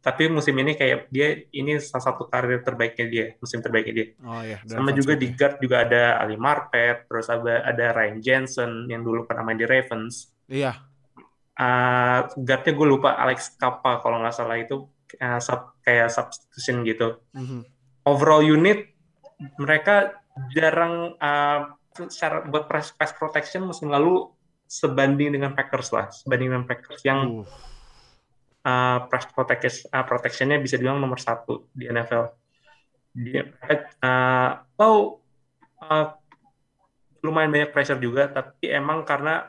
Tapi musim ini kayak dia ini salah satu karir terbaiknya dia, musim terbaiknya dia. Oh iya, Sama Donovan juga Smith di ya. guard juga ada Ali Marpet, terus ada, ada Ryan Jensen yang dulu pernah main di Ravens. Iya. Uh, guardnya gue lupa Alex Kappa kalau nggak salah itu uh, sub- kayak substitution gitu. Mhm. Overall unit mereka jarang uh, secara buat pass, pass protection musim lalu sebanding dengan Packers lah, sebanding dengan Packers yang Uh, uh, pass protection uh, protectionnya bisa dibilang nomor satu di NFL. Dia uh, oh uh, lumayan banyak pressure juga, tapi emang karena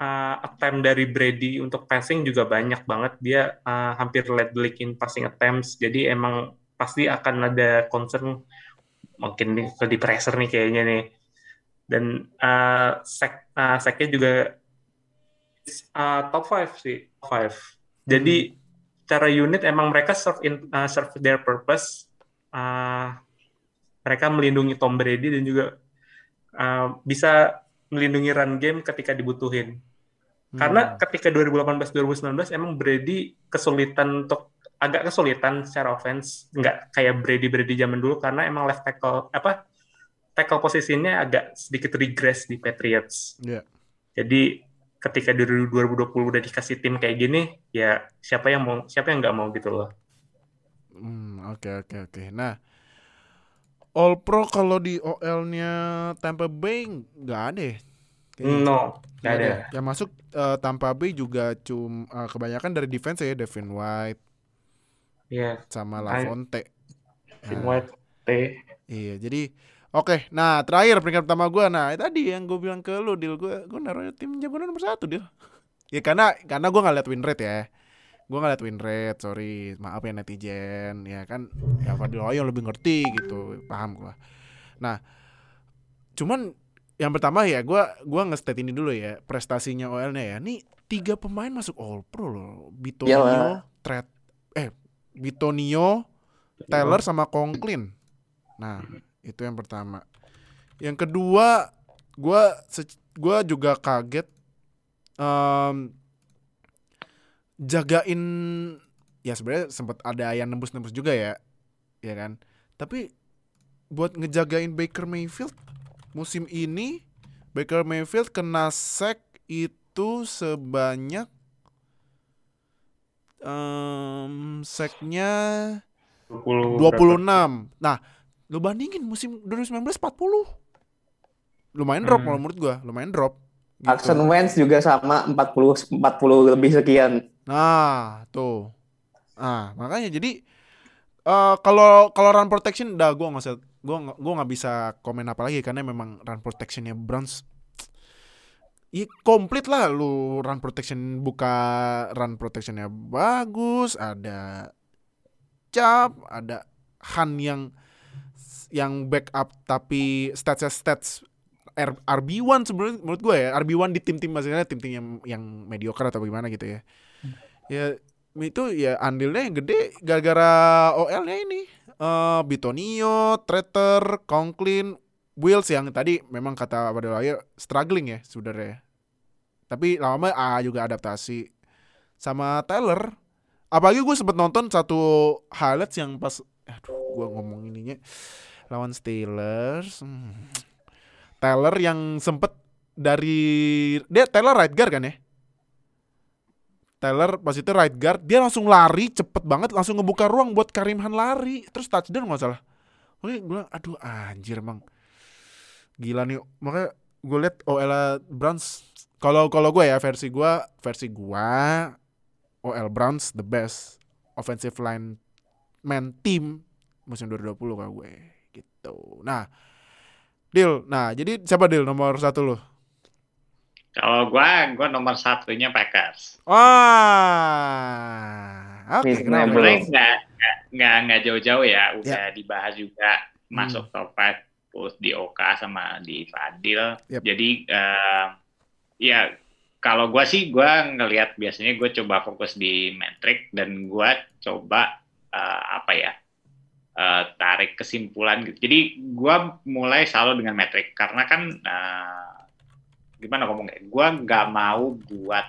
uh, attempt dari Brady untuk passing juga banyak banget. Dia uh, hampir led league in passing attempts, jadi emang pasti akan ada concern mungkin di, di pressure nih kayaknya nih. Dan uh, sack uh, sacknya juga uh, top 5 sih, top 5. Jadi cara unit emang mereka serve in uh, serve their purpose. Uh, mereka melindungi Tom Brady dan juga uh, bisa melindungi run game ketika dibutuhin. Karena hmm. ketika 2018-2019 emang Brady kesulitan untuk agak kesulitan secara offense, nggak kayak Brady Brady zaman dulu karena emang left tackle apa tackle posisinya agak sedikit regress di Patriots. Iya. Jadi ketika di 2020 udah dikasih tim kayak gini, ya siapa yang mau siapa yang nggak mau gitu loh. Hmm, oke oke oke. Nah, All Pro kalau di OL-nya Tampa Bay nggak ada ya? Kayaknya. No, nggak Nggak ada. Yang masuk eh, Tampa Bay juga cum eh, kebanyakan dari defense ya, Devin White Iya, sama I- Lafonte. Tim Nah, White T. Iya, jadi oke. Nah, terakhir peringkat pertama gua. Nah, tadi yang gue bilang ke lu, deal gue, gue naruhnya tim jagoan nomor satu deal. [laughs] Ya karena karena gue nggak liat win rate ya. Gue nggak liat win rate, sorry, maaf ya netizen. Ya kan, ya Fadil yang lebih ngerti gitu, paham gua. Nah, cuman yang pertama ya, gua gua nge-state ini dulu ya, prestasinya OL-nya ya. Nih tiga pemain masuk All Pro loh, Bitonio, Iyalah. Tret, eh Bitonio, Taylor sama Conklin. Nah, itu yang pertama. Yang kedua, gua se- gua juga kaget em, jagain ya sebenarnya sempat ada yang nembus-nembus juga ya. Ya kan? Tapi buat ngejagain Baker Mayfield musim ini Baker Mayfield kena sack itu sebanyak em seknya 20 26. berapa? Nah, lu bandingin musim 2019 40. Lumayan drop Hmm. kalau menurut gua, lumayan drop. Gitu. Carson Wentz juga sama 40 40 lebih sekian. Nah, tuh. Nah, makanya jadi eh kalau kalau run protection dah gua nggak usah gua gua nggak bisa komen apa lagi karena memang run protectionnya Browns Iya komplit lah lu run protection buka run protectionnya bagus ada cap ada Han yang yang backup tapi statsnya stats R- RB1 sebenarnya menurut gue ya RB1 di tim-tim maksudnya tim-tim yang yang mediocre atau gimana gitu ya. Ya itu ya andilnya yang gede gara-gara OL-nya ini. Eh Bitonio, Treter, Conklin, Wills yang tadi memang kata pada Lawyer struggling ya sebenarnya. Tapi lama-lama ah juga adaptasi. Sama Tyler. Apalagi gue sempet nonton satu highlights yang pas aduh gue ngomong ininya lawan Steelers. Hmm. Tyler yang sempet dari dia Tyler right guard kan ya? Taylor pas itu right guard dia langsung lari cepet banget langsung ngebuka ruang buat Karim Han lari terus touchdown nggak salah oke gue aduh anjir emang gila nih makanya gue liat OL Browns kalau kalau gue ya versi gue versi gue OL Browns the best offensive line man team musim 2020 kalau gue gitu nah deal nah jadi siapa deal nomor satu lo Kalau gua, gua nomor satunya Packers. Wah, oke Reasonable. kenapa? Sebenarnya nggak nggak- nggak jauh-jauh ya, udah dibahas juga masuk top 5 both di Oka sama di Fadil. Yep. Jadi eh, ya kalau gua sih gua ngelihat biasanya gue coba fokus di metrik dan gua coba eh, apa ya eh, tarik kesimpulan gitu. Jadi gua mulai selalu dengan metrik karena kan eh, gimana ngomongnya? Gua nggak mau buat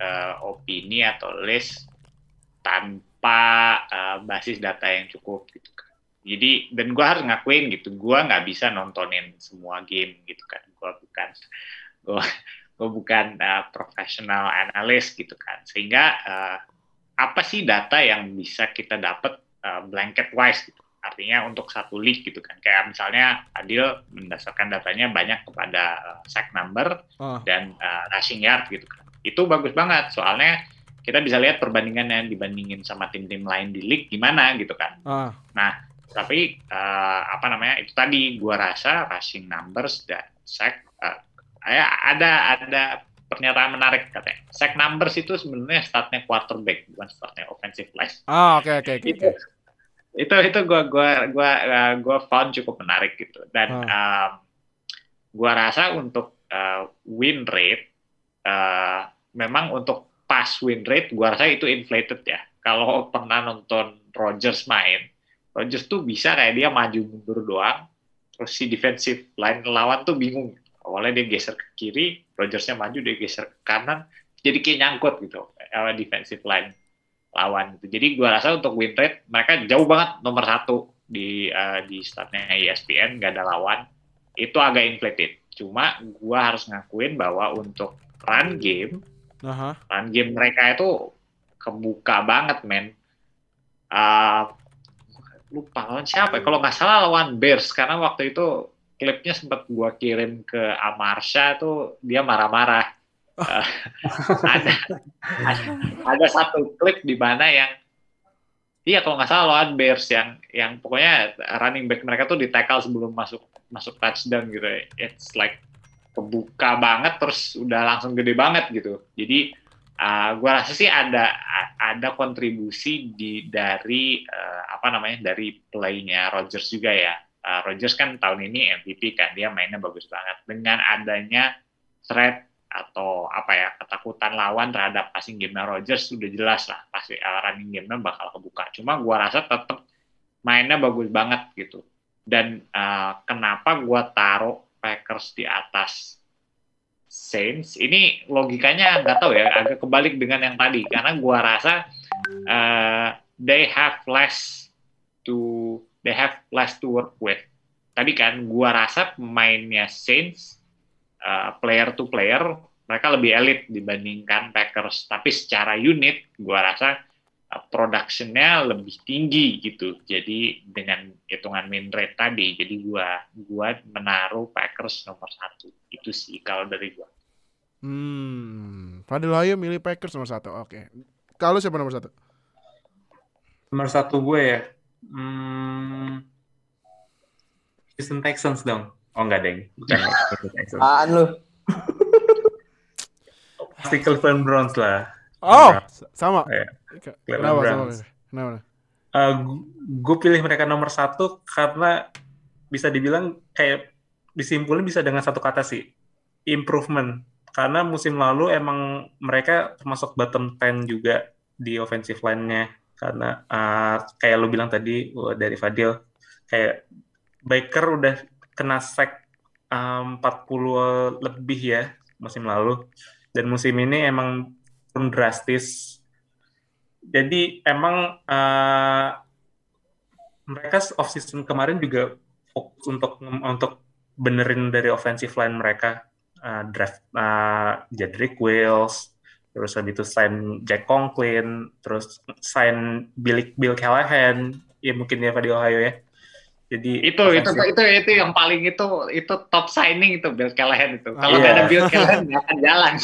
eh, opini atau list tanpa eh, basis data yang cukup gitu kan. Jadi dan gue harus ngakuin gitu, gue nggak bisa nontonin semua game gitu kan. Gue bukan gue gue bukan eh, profesional analis gitu kan. Sehingga eh, apa sih data yang bisa kita dapat eh, blanket wise gitu. Artinya untuk satu league gitu kan. Kayak misalnya Adil mendasarkan datanya banyak kepada eh, sack number Ah. dan eh, rushing yard gitu kan. Itu bagus banget soalnya kita bisa lihat perbandingannya dibandingin sama tim-tim lain di league gimana gitu kan. Ah, Tapi eh, apa namanya itu tadi gua rasa rushing numbers dan sack ya ada ada pernyataan menarik katanya. Sack numbers itu sebenarnya statnya quarterback bukan statnya offensive line ah, oke oke oke. itu itu itu gua gua gua uh, gua found cukup menarik gitu. Dan Hmm. um, gua rasa untuk uh, win rate uh, memang untuk pass win rate gua rasa itu inflated ya. Kalau pernah nonton Rodgers main Rodgers tuh bisa kayak dia maju mundur doang terus si defensive line lawan tuh bingung. Awalnya dia geser ke kiri Rodgersnya maju dia geser ke kanan jadi kayak nyangkut gitu uh, defensive line lawan gitu. Jadi gua rasa untuk win rate mereka jauh banget nomor satu di uh, di statnya E ESPN gak ada lawan. Itu agak inflated. Cuma gua harus ngakuin bahwa untuk run game, Aha. run game mereka itu kebuka banget men. Uh, lupa lawan siapa ya? Kalau nggak salah lawan Bears karena waktu itu klipnya sempat gua kirim ke Amarsha tuh dia marah-marah. Ada, ada ada satu klip di mana yang iya kalau nggak salah lawan Bears yang yang pokoknya running back mereka tuh di sebelum masuk masuk touchdown gitu. It's like kebuka banget terus udah langsung gede banget gitu. Jadi uh, gua rasa sih ada ada kontribusi di dari uh, apa namanya dari playnya Rodgers juga ya. Uh, Rodgers kan tahun ini MVP kan dia mainnya bagus banget dengan adanya threat atau apa ya ketakutan lawan terhadap passing game Rodgers sudah jelas lah pasti uh, running game-nya bakal kebuka. Cuma gua rasa tetap mainnya bagus banget gitu. Dan uh, kenapa gua taruh Packers di atas Saints? Ini logikanya nggak tahu ya, agak kebalik dengan yang tadi karena gua rasa uh, they have less to they have less to work with. Tadi kan gua rasa pemainnya Saints uh, player to player mereka lebih elit dibandingkan Packers. Tapi secara unit, gua rasa uh, production-nya lebih tinggi gitu. Jadi dengan hitungan win rate tadi, jadi gua gua menaruh Packers nomor satu. Itu sih kalau dari gua. Hmm, Fadil Hayo milih Packers nomor satu. Oke. Kalau siapa nomor satu? Nomor satu gue ya. Hmm, Houston Texans dong. Oh enggak, Deng. Bukan. Apaan lu? Pasti Cleveland Browns lah. Oh, Browns. sama. Iya. Ke- Cleveland Kenapa sama? Browns. Kenapa? Eh, gue pilih mereka nomor satu karena bisa dibilang kayak disimpulin bisa dengan satu kata sih improvement karena musim lalu emang mereka termasuk bottom 10 juga di offensive line-nya karena eh, kayak lu bilang tadi wah, dari Fadil kayak Baker udah kena sack eh, 40 lebih ya musim lalu. Dan musim ini emang turun drastis. Jadi emang eh, mereka off season kemarin juga fokus untuk untuk benerin dari offensive line mereka. Eh, draft eh, Jedrick Wills terus habis itu sign Jack Conklin terus sign Bill Bill Callahan. Ya mungkin ya di Ohio ya jadi Itu itu itu itu yang paling itu itu top signing itu Bill Callahan itu. Kalau Iya. nggak ada Bill Callahan nggak akan jalan.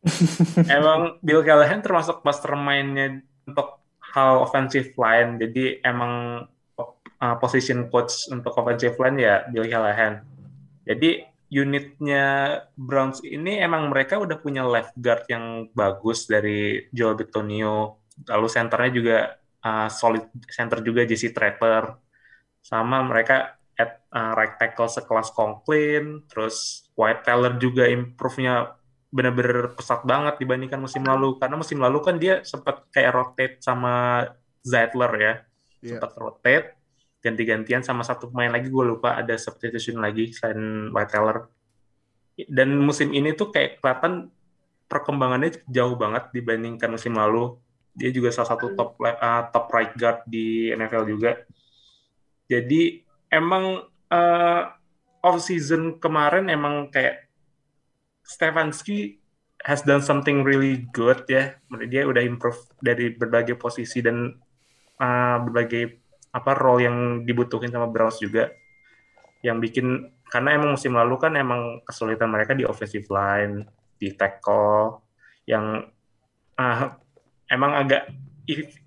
[laughs] emang Bill Callahan termasuk mastermind-nya untuk hal offensive line. Jadi emang uh, position coach untuk offensive line ya Bill Callahan. Jadi unitnya Browns ini emang mereka udah punya left guard yang bagus dari Joel Bitonio. Lalu centernya juga uh, solid center juga JC Trapper. Sama mereka at uh, right tackle sekelas Conklin, terus White Teller juga improve-nya bener-bener pesat banget dibandingkan musim lalu. Karena musim lalu kan dia sempat kayak rotate sama Zeitler ya. Iya. sempat rotate ganti-gantian sama satu pemain lagi gue lupa ada substitution lagi selain White Teller dan musim ini tuh kayak kelihatan perkembangannya jauh banget dibandingkan musim lalu. Dia juga salah satu top le- uh, top right guard di NFL juga jadi emang uh, off season kemarin emang kayak Stefanski has done something really good ya. Dia udah improve dari berbagai posisi dan uh, berbagai apa role yang dibutuhin sama Browns juga. Yang bikin karena emang musim lalu kan emang kesulitan mereka di offensive line, di tackle yang uh, emang agak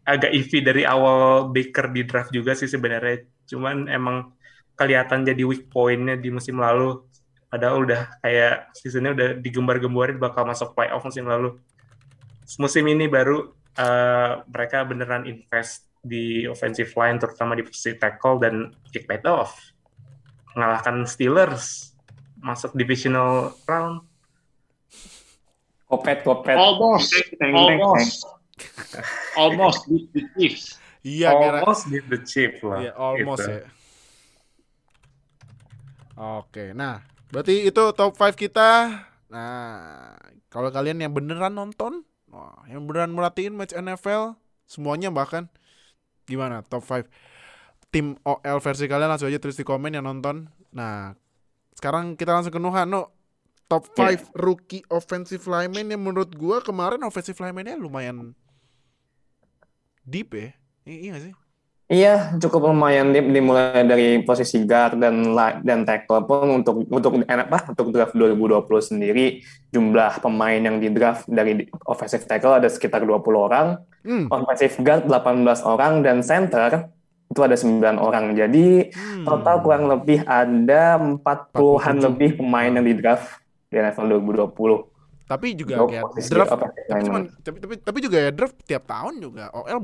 agak iffy dari awal Baker di draft juga sih sebenarnya. Cuman emang kelihatan jadi weak point-nya di musim lalu padahal udah kayak seasonnya udah digembar-gemborin bakal masuk playoff musim lalu. Musim ini baru uh, mereka beneran invest di offensive line terutama di posisi tackle dan it paid off. Mengalahkan Steelers masuk divisional round. Kopet, kopet. Almost, Teng, teng, almost, almost beat the Chiefs. Iya, kira. Almost beat the Chiefs lah. Iya, almost Gitu. ya. Oke, nah, berarti itu top 5 kita. Nah, kalau kalian yang beneran nonton, wah, yang beneran merhatiin match NFL, semuanya bahkan gimana top 5 tim OL versi kalian langsung aja tulis di komen yang nonton. Nah, sekarang kita langsung ke Nuha, no. Top 5 rookie offensive lineman yang menurut gua kemarin offensive lineman-nya lumayan deep ya. I- iya gak sih? Iya, cukup lumayan dimulai dari posisi guard dan dan tackle pun untuk untuk apa untuk draft 2020 sendiri jumlah pemain yang di draft dari offensive tackle ada sekitar 20 orang, Hmm. offensive guard 18 orang dan center itu ada 9 orang. Jadi hmm. total kurang lebih ada 40-an 47. lebih pemain yang di draft di NFL 2020. Tapi juga kayak posisi draft tapi, cuman, tapi, tapi, tapi juga ya draft tiap tahun juga OL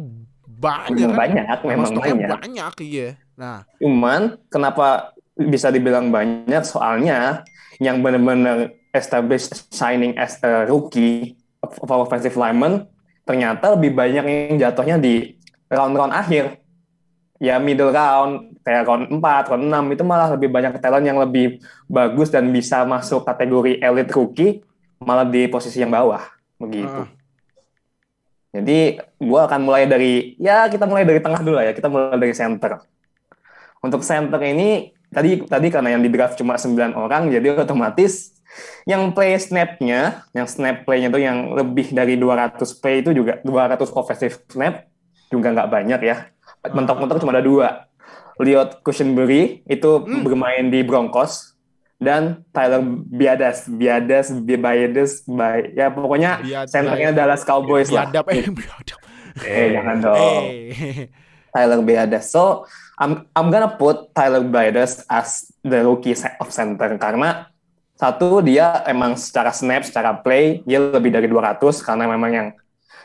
banyak Memang kan. banyak, memang Stoknya banyak. banyak iya. Nah, Cuman kenapa bisa dibilang banyak? Soalnya yang benar-benar established signing as a rookie of offensive lineman ternyata lebih banyak yang jatuhnya di round-round akhir. Ya middle round, kayak round 4, round 6 itu malah lebih banyak talent yang lebih bagus dan bisa masuk kategori elite rookie malah di posisi yang bawah begitu. Ah. Jadi gua akan mulai dari ya kita mulai dari tengah dulu lah ya. Kita mulai dari center. Untuk center ini tadi tadi karena yang di draft cuma 9 orang jadi otomatis yang play snap-nya, yang snap play-nya tuh yang lebih dari 200 play itu juga 200 offensive snap juga nggak banyak ya. Mentok-mentok cuma ada dua. Liot Cushenberry itu Hmm. bermain di Broncos dan Tyler Biadas, Biadas, Biadas, Bi- ya pokoknya centernya Dallas Cowboys lah. biadab eh biadab. Eh, jangan dong. Eh. Tyler Biadas. So I'm I'm gonna put Tyler Biadas as the rookie set of center karena satu dia emang secara snap, secara play dia lebih dari 200 karena memang yang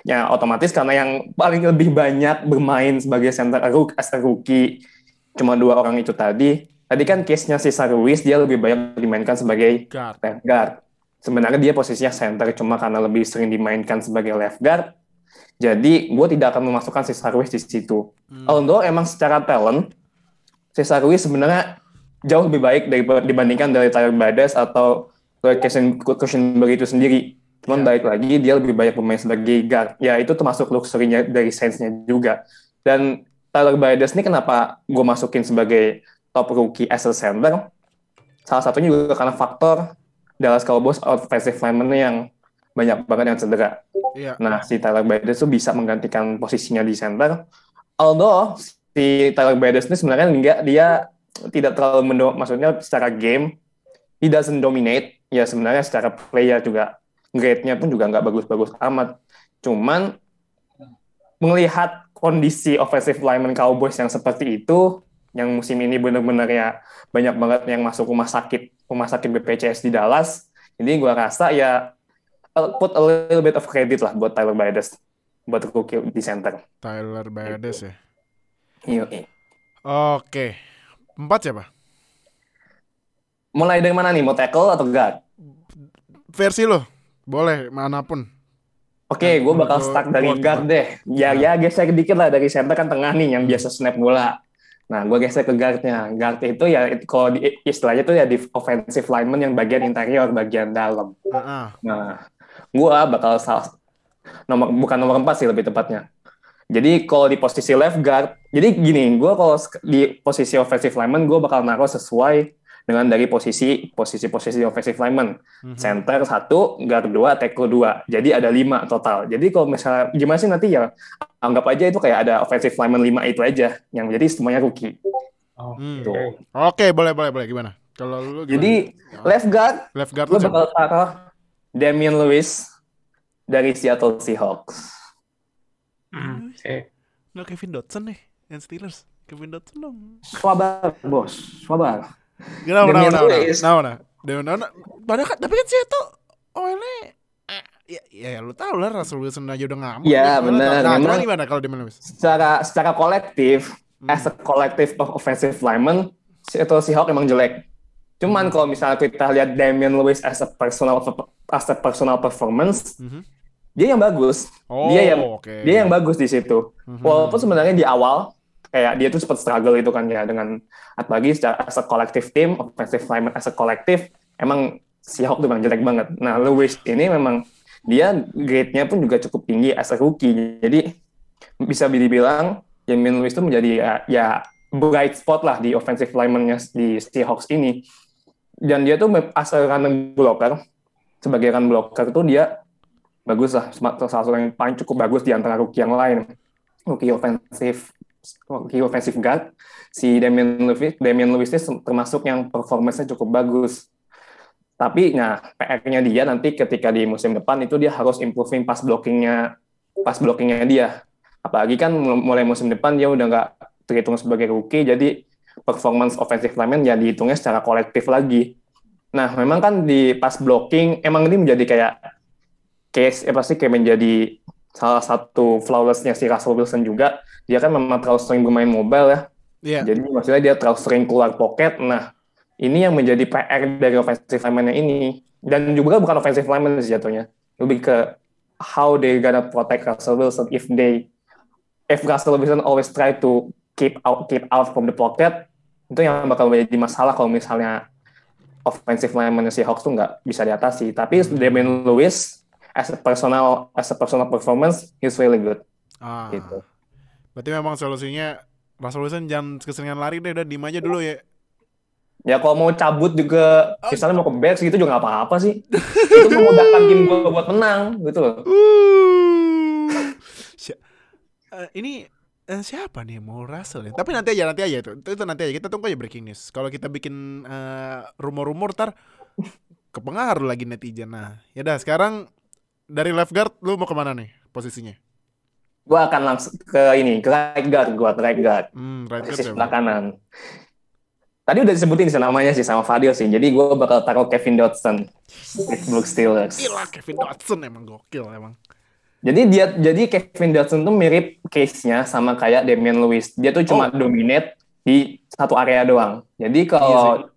ya otomatis karena yang paling lebih banyak bermain sebagai center rook as a rookie cuma dua orang itu tadi. Tadi kan case-nya Cesar Ruiz dia lebih banyak dimainkan sebagai Guard. left guard. Sebenarnya dia posisinya center cuma karena lebih sering dimainkan sebagai left guard. Jadi gue tidak akan memasukkan Cesar Ruiz di situ. Hmm. Although emang secara talent, Cesar Ruiz sebenarnya jauh lebih baik dari, dibandingkan dari Tyler Badas atau Cushion, Cushenberry itu sendiri. Cuman Ya. baik lagi dia lebih banyak bermain sebagai guard. Ya itu termasuk luxury-nya dari Saints-nya juga. Dan Tyler Badas ini kenapa gue masukin sebagai top rookie as a center? Salah satunya juga karena faktor Dallas Cowboys offensive lineman yang banyak banget yang cedera. Iya. Nah, si Tyler Badas itu bisa menggantikan posisinya di center. Although si Tyler Badas ini sebenarnya enggak dia tidak terlalu mendo maksudnya secara game he doesn't dominate. Ya sebenarnya secara player juga grade-nya pun juga nggak bagus-bagus amat. Cuman melihat kondisi offensive lineman Cowboys yang seperti itu, yang musim ini benar-benar ya banyak banget yang masuk rumah sakit rumah sakit BPJS di Dallas. Jadi gua rasa ya uh, put a little bit of credit lah buat Tyler Badas buat rookie di center. Tyler Bades ya. Iya. Oke. Empat siapa? Mulai dari mana nih? Mau tackle atau guard? Versi lo. Boleh mana pun. Oke, gue bakal start dari gua- guard deh. Ya, ya geser dikit lah dari center kan tengah nih yang biasa snap bola. Nah, gue geser ke guardnya. Guard itu ya kalau di, istilahnya tuh ya di offensive lineman yang bagian interior, bagian dalam. Heeh. Nah, gua bakal salah nomor bukan nomor 4 sih lebih tepatnya. Jadi kalau di posisi left guard, jadi gini, gua kalau di posisi offensive lineman gua bakal naruh sesuai dengan dari posisi posisi posisi offensive lineman. Mhm. Center satu, guard dua, tackle dua. Jadi ada lima total. Jadi kalau misalnya gimana sih nanti ya anggap aja itu kayak ada offensive lineman lima itu aja yang jadi semuanya rookie. Oh, Hmm. Tuh. Oke, boleh boleh boleh gimana? Kalau lu gimana? Jadi left guard left guard lu bakal taruh Damian Lewis dari Seattle Seahawks. Hmm, oke. Nggak Kevin Dotson nih, yang Steelers. Kevin Dotson dong. Swabar, bos. Swabar. Kenapa, kenapa, kenapa? Kenapa, kenapa? Padahal kan, tapi kan Seattle OL-nya eh, ya, ya, ya, lu tahu lah Russell Wilson aja udah ngamuk. Iya, Lu benar. Nah, Memang- gimana kalau Damian Lewis? Secara secara kolektif, Hmm. as a collective of offensive lineman, Seattle Seahawks emang jelek. Cuman kalau misalnya kita lihat Damian Lewis as a personal as a personal performance, Mhm. dia yang bagus. Oh, dia yang oke. dia yang bagus di situ. Mhm. Walaupun sebenarnya di awal kayak dia tuh sempat struggle itu kan ya dengan apalagi secara as a collective team, offensive lineman as a collective, emang Seahawks tuh memang jelek banget. Nah, Lewis ini memang dia grade-nya pun juga cukup tinggi as a rookie. Jadi bisa dibilang Jamin Lewis itu menjadi ya, ya bright spot lah di offensive lineman-nya di Seahawks ini. Dan dia tuh as a running blocker, sebagai run blocker tuh dia bagus lah, salah satu yang paling cukup bagus di antara rookie yang lain. Rookie offensive rookie offensive guard, si Damian Lewis, Damian Lewis ini termasuk yang performance-nya cukup bagus. Tapi nah PR-nya dia nanti ketika di musim depan itu dia harus improving pas blockingnya pas blockingnya dia. Apalagi kan mulai musim depan dia udah nggak terhitung sebagai rookie, jadi performance offensive lineman ya dihitungnya secara kolektif lagi. Nah, memang kan di pas blocking emang ini menjadi kayak case apa sih kayak menjadi salah satu flawless-nya si Russell Wilson juga. Dia kan memang terlalu sering bermain mobile ya. Iya. Jadi maksudnya dia terlalu sering keluar pocket. Nah, ini yang menjadi PR dari offensive lineman ini. Dan juga bukan offensive lineman sih jatuhnya. Lebih ke how they gonna protect Russell Wilson if they if Russell Wilson always try to keep out keep out from the pocket itu yang bakal menjadi masalah kalau misalnya offensive lineman si Hawks tuh nggak bisa diatasi. Tapi Damian Lewis as a personal as a personal performance he's really good Ah. gitu. Berarti memang solusinya Russell Wilson jangan keseringan lari deh, udah diem aja dulu ya. Ya kalau mau cabut juga, misalnya mau ke Bears gitu juga nggak apa-apa sih. itu memudahkan tim gue buat menang gitu loh. Uh. Eh, ini eh, siapa nih mau Russell ya? Tapi nanti aja nanti aja itu. Itu, itu nanti aja kita tunggu aja breaking news. Kalau kita bikin eh, rumor-rumor tar kepengaruh lagi netizen. Nah, ya dah sekarang dari left guard lu mau ke mana nih posisinya? Gue akan langsung ke ini, ke right guard gue, right guard. Hmm, right guard Posisi siapa? sebelah kanan. Tadi udah disebutin sih namanya sih sama Fadil sih. Jadi gue bakal taruh Kevin Dotson. Pittsburgh Steelers. Gila Kevin Dotson emang gokil emang. Jadi dia jadi Kevin Dotson tuh mirip case-nya sama kayak Damian Lewis. Dia tuh cuma dominate di satu area doang. Jadi kalau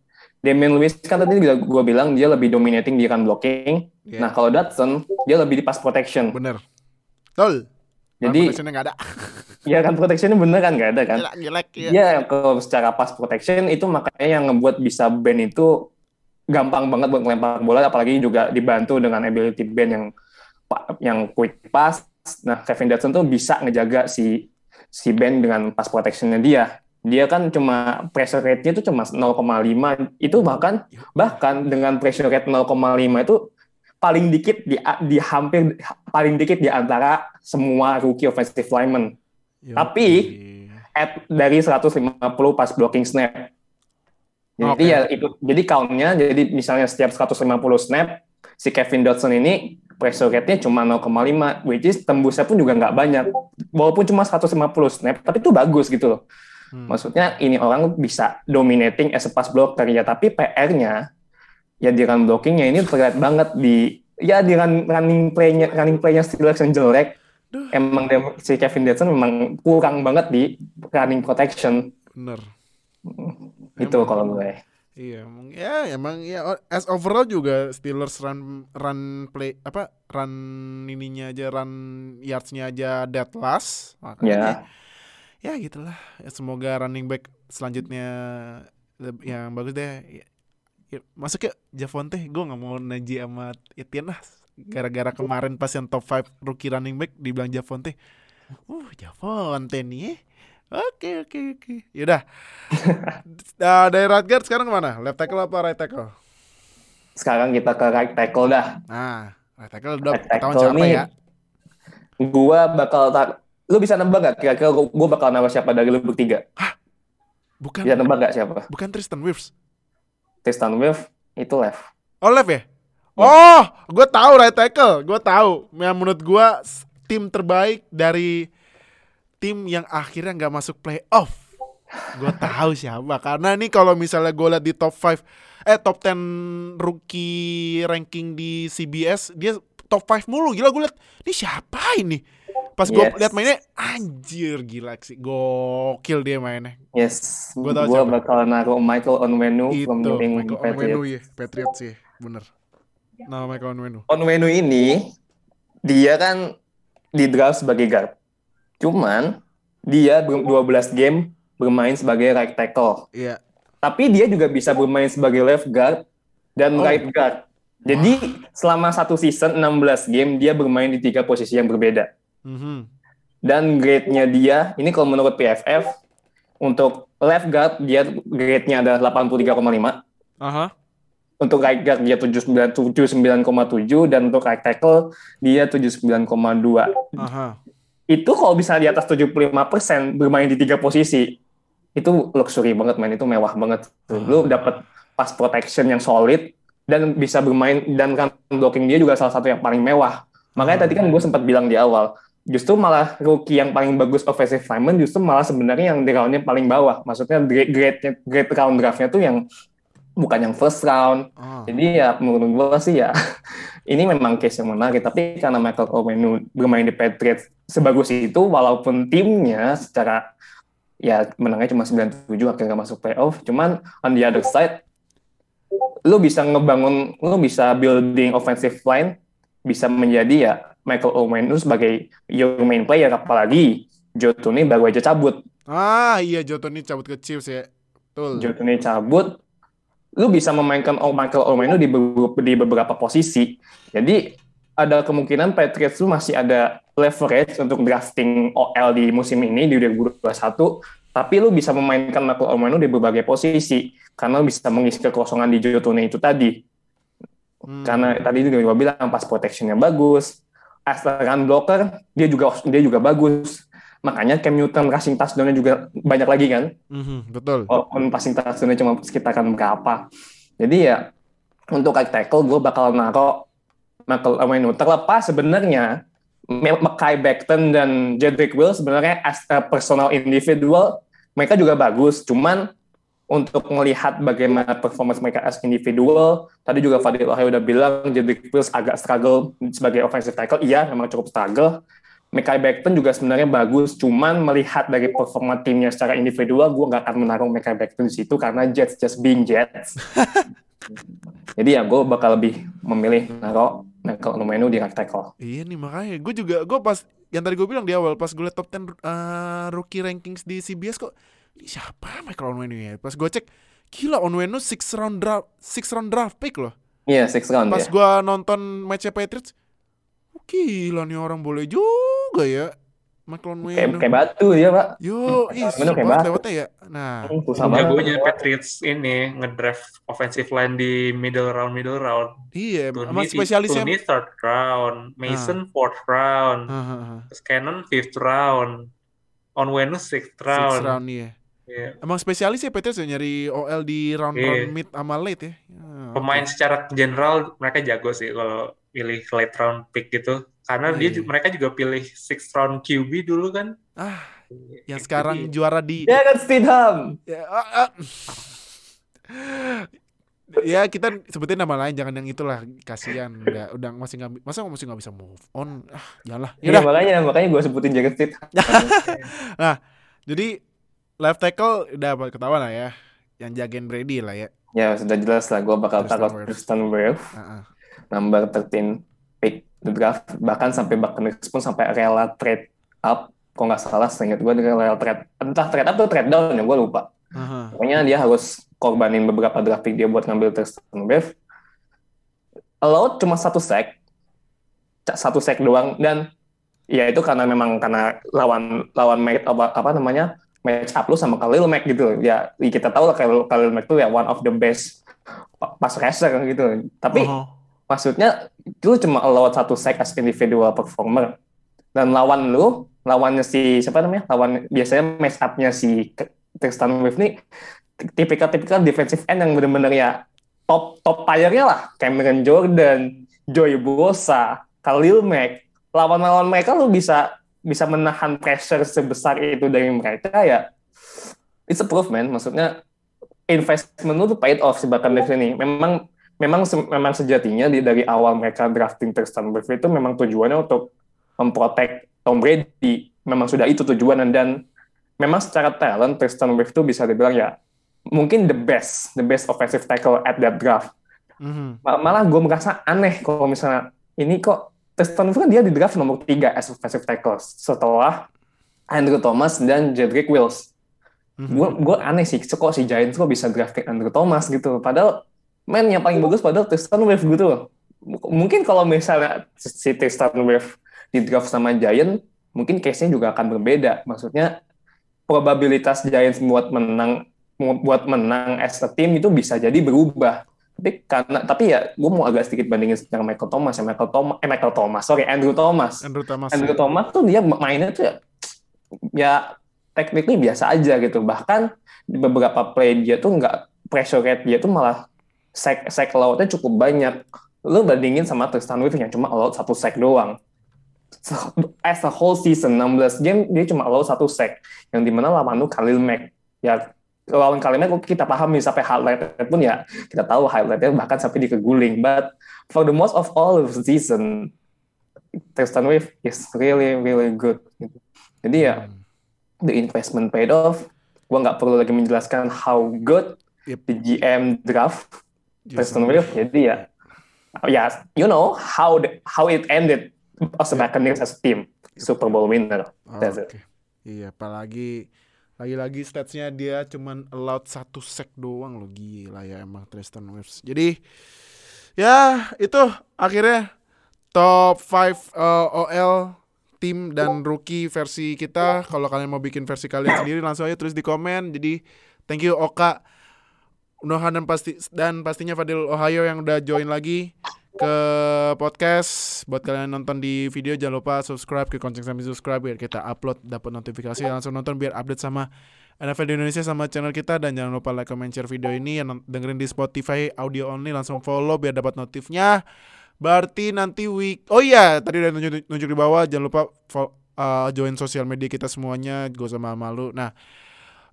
Damian Lewis kan tadi gue bilang dia lebih dominating di run blocking. Iya. Nah kalau Dotson dia lebih di pass protection. Bener. Tol. Jadi Jadi nggak ada. [laughs] ya kan protectionnya bener kan nggak ada kan? Gila, gilek ya. Iya kalau secara pass protection itu makanya yang ngebuat bisa band itu gampang banget buat melempar bola apalagi juga dibantu dengan ability band yang yang quick pass. Nah, Kevin Dotson tuh bisa ngejaga si si band dengan pass protectionnya dia. Dia kan cuma pressure rate-nya itu cuma 0,5 itu bahkan bahkan dengan pressure rate 0,5 itu paling dikit di di hampir paling dikit di antara semua rookie offensive lineman Yo, Tapi, iya. at dari 150 pas blocking snap. Jadi Oke. ya itu jadi count-nya jadi misalnya setiap 150 snap si Kevin Dotson ini pressure rate-nya cuma 0,5 which is tembusnya pun juga nggak banyak. Walaupun cuma 150 snap tapi itu bagus gitu loh. Hmm. Maksudnya ini orang bisa dominating as a pass blocker ya tapi PR-nya ya di run blockingnya ini terlihat banget di ya di run, running play-nya running play-nya Steelers yang jelek. Duh. Emang dia, si Kevin Dotson memang kurang banget di running protection. Bener. Itu Emang. kalau gue. Iya, emang ya emang ya as overall juga Steelers run run play apa run ininya aja run yardsnya aja dead last. Makanya ya gitulah. Ya, semoga running back selanjutnya yang bagus deh. Ya, ya, masuk ya Javonte, gue nggak mau Naji sama Etienne lah. Gara-gara kemarin pas yang top 5 rookie running back dibilang Javonte. Uh, Javonte nih. Oke oke oke. Yaudah. Nah, [laughs] dari right guard sekarang ke mana? Left tackle apa right tackle? Sekarang kita ke right tackle dah. Nah, right tackle udah Right tackle siapa nih. ya? Gua bakal tar lu bisa nebak gak kira-kira gua bakal naruh siapa dari lu bertiga? Bukan Bisa nebak gak siapa? bukan Tristan Wirfs. Tristan Wirf itu left. Oh, left ya? Oh, gue tahu right tackle. Gue tahu. Yang menurut gue tim terbaik dari tim yang akhirnya nggak masuk playoff. Gue tahu siapa. Karena nih kalau misalnya gue liat di top 5 eh top 10 rookie ranking di CBS, dia top 5 mulu. Gila gue liat, ini siapa ini? Pas gue Yes. liat mainnya, anjir gila sih. Gokil dia mainnya. Yes, Gua tahu gua siapa. bakal naruh Michael Onwenu from Itu England Michael Onwenu Patriots. ya, Patriots sih, bener. Nama Michael Onwenu. Onwenu ini dia kan di draft sebagai guard. Cuman dia ber- 12 game bermain sebagai right tackle. Iya. Tapi dia juga bisa bermain sebagai left guard dan Oh. right guard. Jadi selama satu season 16 game dia bermain di tiga posisi yang berbeda. Mhm. Dan grade-nya dia, ini kalau menurut PFF, untuk left guard dia grade-nya adalah 83,5. Aha. Untuk right guard dia 79 79,7 dan untuk right tackle dia 79,2. Aha. Itu kalau bisa di atas 75% bermain di tiga posisi, itu luxury banget man, itu mewah banget. Tuh. Lu dapat pass protection yang solid dan bisa bermain dan kan blocking dia juga salah satu yang paling mewah. Makanya tadi kan gue sempat bilang di awal, justru malah rookie yang paling bagus offensive lineman justru malah sebenarnya yang di roundnya paling bawah. Maksudnya grade grade, grade round draftnya tuh yang bukan yang first round. Ah. Jadi ya menurut gue sih ya [laughs] ini memang case yang menarik. Tapi karena Michael Owenu bermain di Patriots sebagus itu, walaupun timnya secara ya menangnya cuma 97 akhirnya nggak masuk playoff. Cuman on the other side, lu bisa ngebangun, lu bisa building offensive line, bisa menjadi ya Michael Owenu sebagai your main player. Apalagi Joe Tooney baru aja cabut. Ah, iya Joto ini cabut ke Chiefs ya. Betul. Joe Tooney cabut, lu bisa memainkan Michael Owenu di beberapa, di beberapa posisi. Jadi ada kemungkinan Patriots lu masih ada leverage untuk drafting OL di musim ini di 2021. tapi lu bisa memainkan Michael Onwenu di berbagai posisi karena lu bisa mengisi kekosongan di Jotune itu tadi. Hmm. Karena tadi juga gua bilang pas protectionnya bagus, as a run blocker dia juga dia juga bagus. Makanya Cam Newton rushing touchdown-nya juga banyak lagi kan. Mhm, betul. Walaupun passing touchdown-nya cuma sekitaran berapa. Jadi ya untuk right tackle gue bakal naro Michael Onwenu terlepas sebenarnya Mackay Becton dan Jedrick Will sebenarnya as a personal individual mereka juga bagus cuman untuk melihat bagaimana performance mereka as individual tadi juga Fadil Wahai udah bilang Jedrick Wills agak struggle sebagai offensive tackle. Iya memang cukup struggle. Mackay Becton juga sebenarnya bagus cuman melihat dari performa timnya secara individual gue nggak akan menaruh Mackay Becton di situ karena Jets just being Jets. [laughs] Jadi ya gue bakal lebih memilih naruh Michael Onwenu di right tackle. Iya nih makanya gue juga gue pas yang tadi gue bilang di awal pas gue liat top 10 uh, rookie rankings di CBS kok ini siapa Michael Onwenu ya? Pas gue cek gila Onwenu six round draft six round draft pick loh. Iya, six round Pas ya. gue nonton match Patriots, oh, gila nih orang boleh juga ya Michael Kayak, Onwenu. kayak batu dia, Pak. Yo, ih, Onwenu susah kayak lewatnya ya. Nah, Hmm, gue Patriots ini ngedraft offensive line di middle round middle round. iya, sama spesialisnya. Tuni third round, Mason fourth round, Hahaha. terus Cannon fifth round, Onwenu sixth Six round. round iya. Iya. Emang spesialis ya Patriots ya nyari OL di round round Iya. mid sama late ya. Ya, Pemain secara general mereka jago sih kalau pilih late round pick gitu. Karena dia Iya. mereka juga pilih sixth round QB dulu kan. Ah, yang Itu sekarang dia. juara di Jared Stidham. ya, ah. ya kita sebutin nama lain jangan yang itulah kasihan udah udah masih nggak masa masih nggak bisa move on ah janganlah Iya, Yaudah. makanya makanya gue sebutin Jared Stidham. [laughs] jadi left tackle udah ketahuan lah ya. Yang jagain Brady lah ya. Ya sudah jelas lah. Gue bakal taruh. Tristan Wirf Ah, ah. number 13 pick the draft. Bahkan sampai Buccaneers pun sampai rela trade up. Kok nggak salah seingat gue dia rela trade entah trade up atau trade down ya gue lupa. Aha. pokoknya dia harus korbanin beberapa draft pick dia buat ngambil Tristan Wirf allowed cuma satu sack. Satu sack doang. Dan ya itu karena memang karena lawan lawan match apa, apa namanya match up lu sama Khalil Mack gitu. Ya kita tahu lah Khalil, Khalil Mack tuh ya one of the best pass rusher gitu. Tapi Oh. maksudnya lu cuma allowed satu sack as individual performer. Dan lawan lu lawannya si siapa namanya? Lawan biasanya match up-nya si Tristan Wirfs nih tipikal-tipikal defensive end yang benar-benar ya top top tier-nya lah. Cameron Jordan, Joey Bosa, Khalil Mack. Lawan-lawan mereka lu bisa bisa menahan pressure sebesar itu dari mereka ya it's a proof man. Maksudnya investment tuh paid off si Buccaneers ini. Memang memang se- memang sejatinya di dari awal mereka drafting Tristan Wirfs itu memang tujuannya untuk memprotek Tom Brady. Memang sudah itu tujuan dan memang secara talent Tristan Wirfs itu bisa dibilang ya mungkin the best the best offensive tackle at that draft. Mhm. Mal- malah gue merasa aneh kalau misalnya ini kok Tristan Wirfs kan dia di draft nomor 3 as offensive tackle setelah Andrew Thomas dan Jedrick Wills. Mhm. gue gue aneh sih kok si Giants kok bisa drafting Andrew Thomas gitu. Padahal man yang paling bagus padahal Tristan Wirfs gitu M- mungkin kalau misalnya si Tristan Wirfs di draft sama Giants mungkin case-nya juga akan berbeda. Maksudnya probabilitas Giants buat menang buat menang as a team itu bisa jadi berubah tapi karena tapi ya gue mau agak sedikit bandingin dengan Michael Thomas ya Michael Thomas eh Michael Thomas sorry Andrew Thomas Andrew Thomas Andrew Thomas tuh dia mainnya tuh ya, ya technically biasa aja gitu. Bahkan di beberapa play dia tuh nggak pressure rate dia tuh malah sack sack allowed-nya cukup banyak. Lu bandingin sama Tristan Wirfs yang cuma allowed satu sack doang. As a whole season 16 game dia cuma allowed satu sack yang di mana lawan lu Khalil Mack. Ya lawan Khalil Mack kita pahami sampai highlight pun ya kita tahu highlightnya bahkan sampai dikeguling. But for the most of all of season Tristan Wirfs is really really good. Jadi ya Hmm. the investment paid off. Gua nggak perlu lagi menjelaskan how good Yep. the GM draft Jason Tristan Wirfs. Jadi ya, ya you know how the, how it ended as a Buccaneers as a team Super Bowl winner. Oh, That's it. Oke. Iya, apalagi lagi-lagi statsnya dia cuman allowed satu sack doang loh gila ya emang Tristan Wirfs. Jadi ya itu akhirnya top 5 OL tim dan rookie versi kita. Kalau kalian mau bikin versi kalian sendiri langsung aja tulis di komen. Jadi thank you Oka, Nohan dan pasti dan pastinya Fadil Ohio yang udah join lagi ke podcast. Buat kalian nonton di video jangan lupa subscribe ke Konceng sambil subscribe biar kita upload dapat notifikasi langsung nonton biar update sama NFL di Indonesia sama channel kita dan jangan lupa like, comment, share video ini yang dengerin di Spotify audio only langsung follow biar dapat notifnya. Berarti nanti week Oh iya, tadi udah nunjuk, nunjuk di bawah jangan lupa fo- uh, join sosial media kita semuanya, gak usah malu-malu. Nah,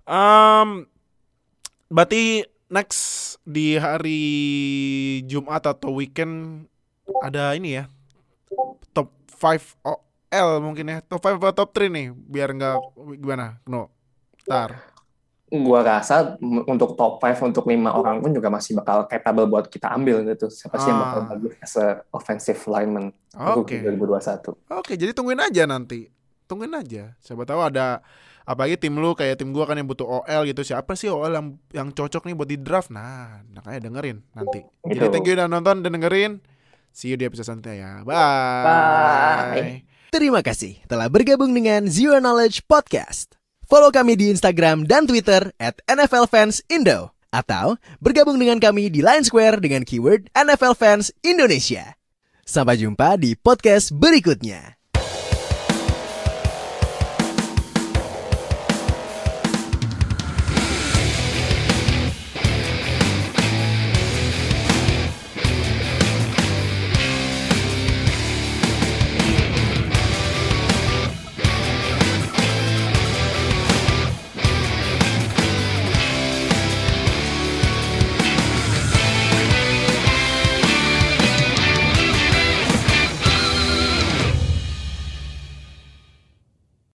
um, berarti next di hari Jumat atau weekend ada ini ya. Top 5 OL mungkin ya. Top 5 atau top 3 nih biar nggak gimana? No. Ntar. Gua rasa untuk top 5 untuk lima orang pun juga masih bakal capable buat kita ambil gitu. Siapa sih yang bakal Ah. bagus as a offensive lineman rookie 2021. Oke, jadi tungguin aja nanti. Tungguin aja. Siapa tahu ada apalagi tim lu kayak tim gua kan yang butuh OL gitu. Siapa sih OL yang yang cocok nih buat di draft? Nah, makanya dengerin nanti. Jadi Gitu. thank you udah nonton dan dengerin. See you di episode selanjutnya ya. Bye. Bye. Terima kasih telah bergabung dengan Zero Knowledge Podcast. Follow kami di Instagram dan Twitter at NFL Fans Indo. Atau bergabung dengan kami di Line Square dengan keyword NFL Fans Indonesia. Sampai jumpa di podcast berikutnya.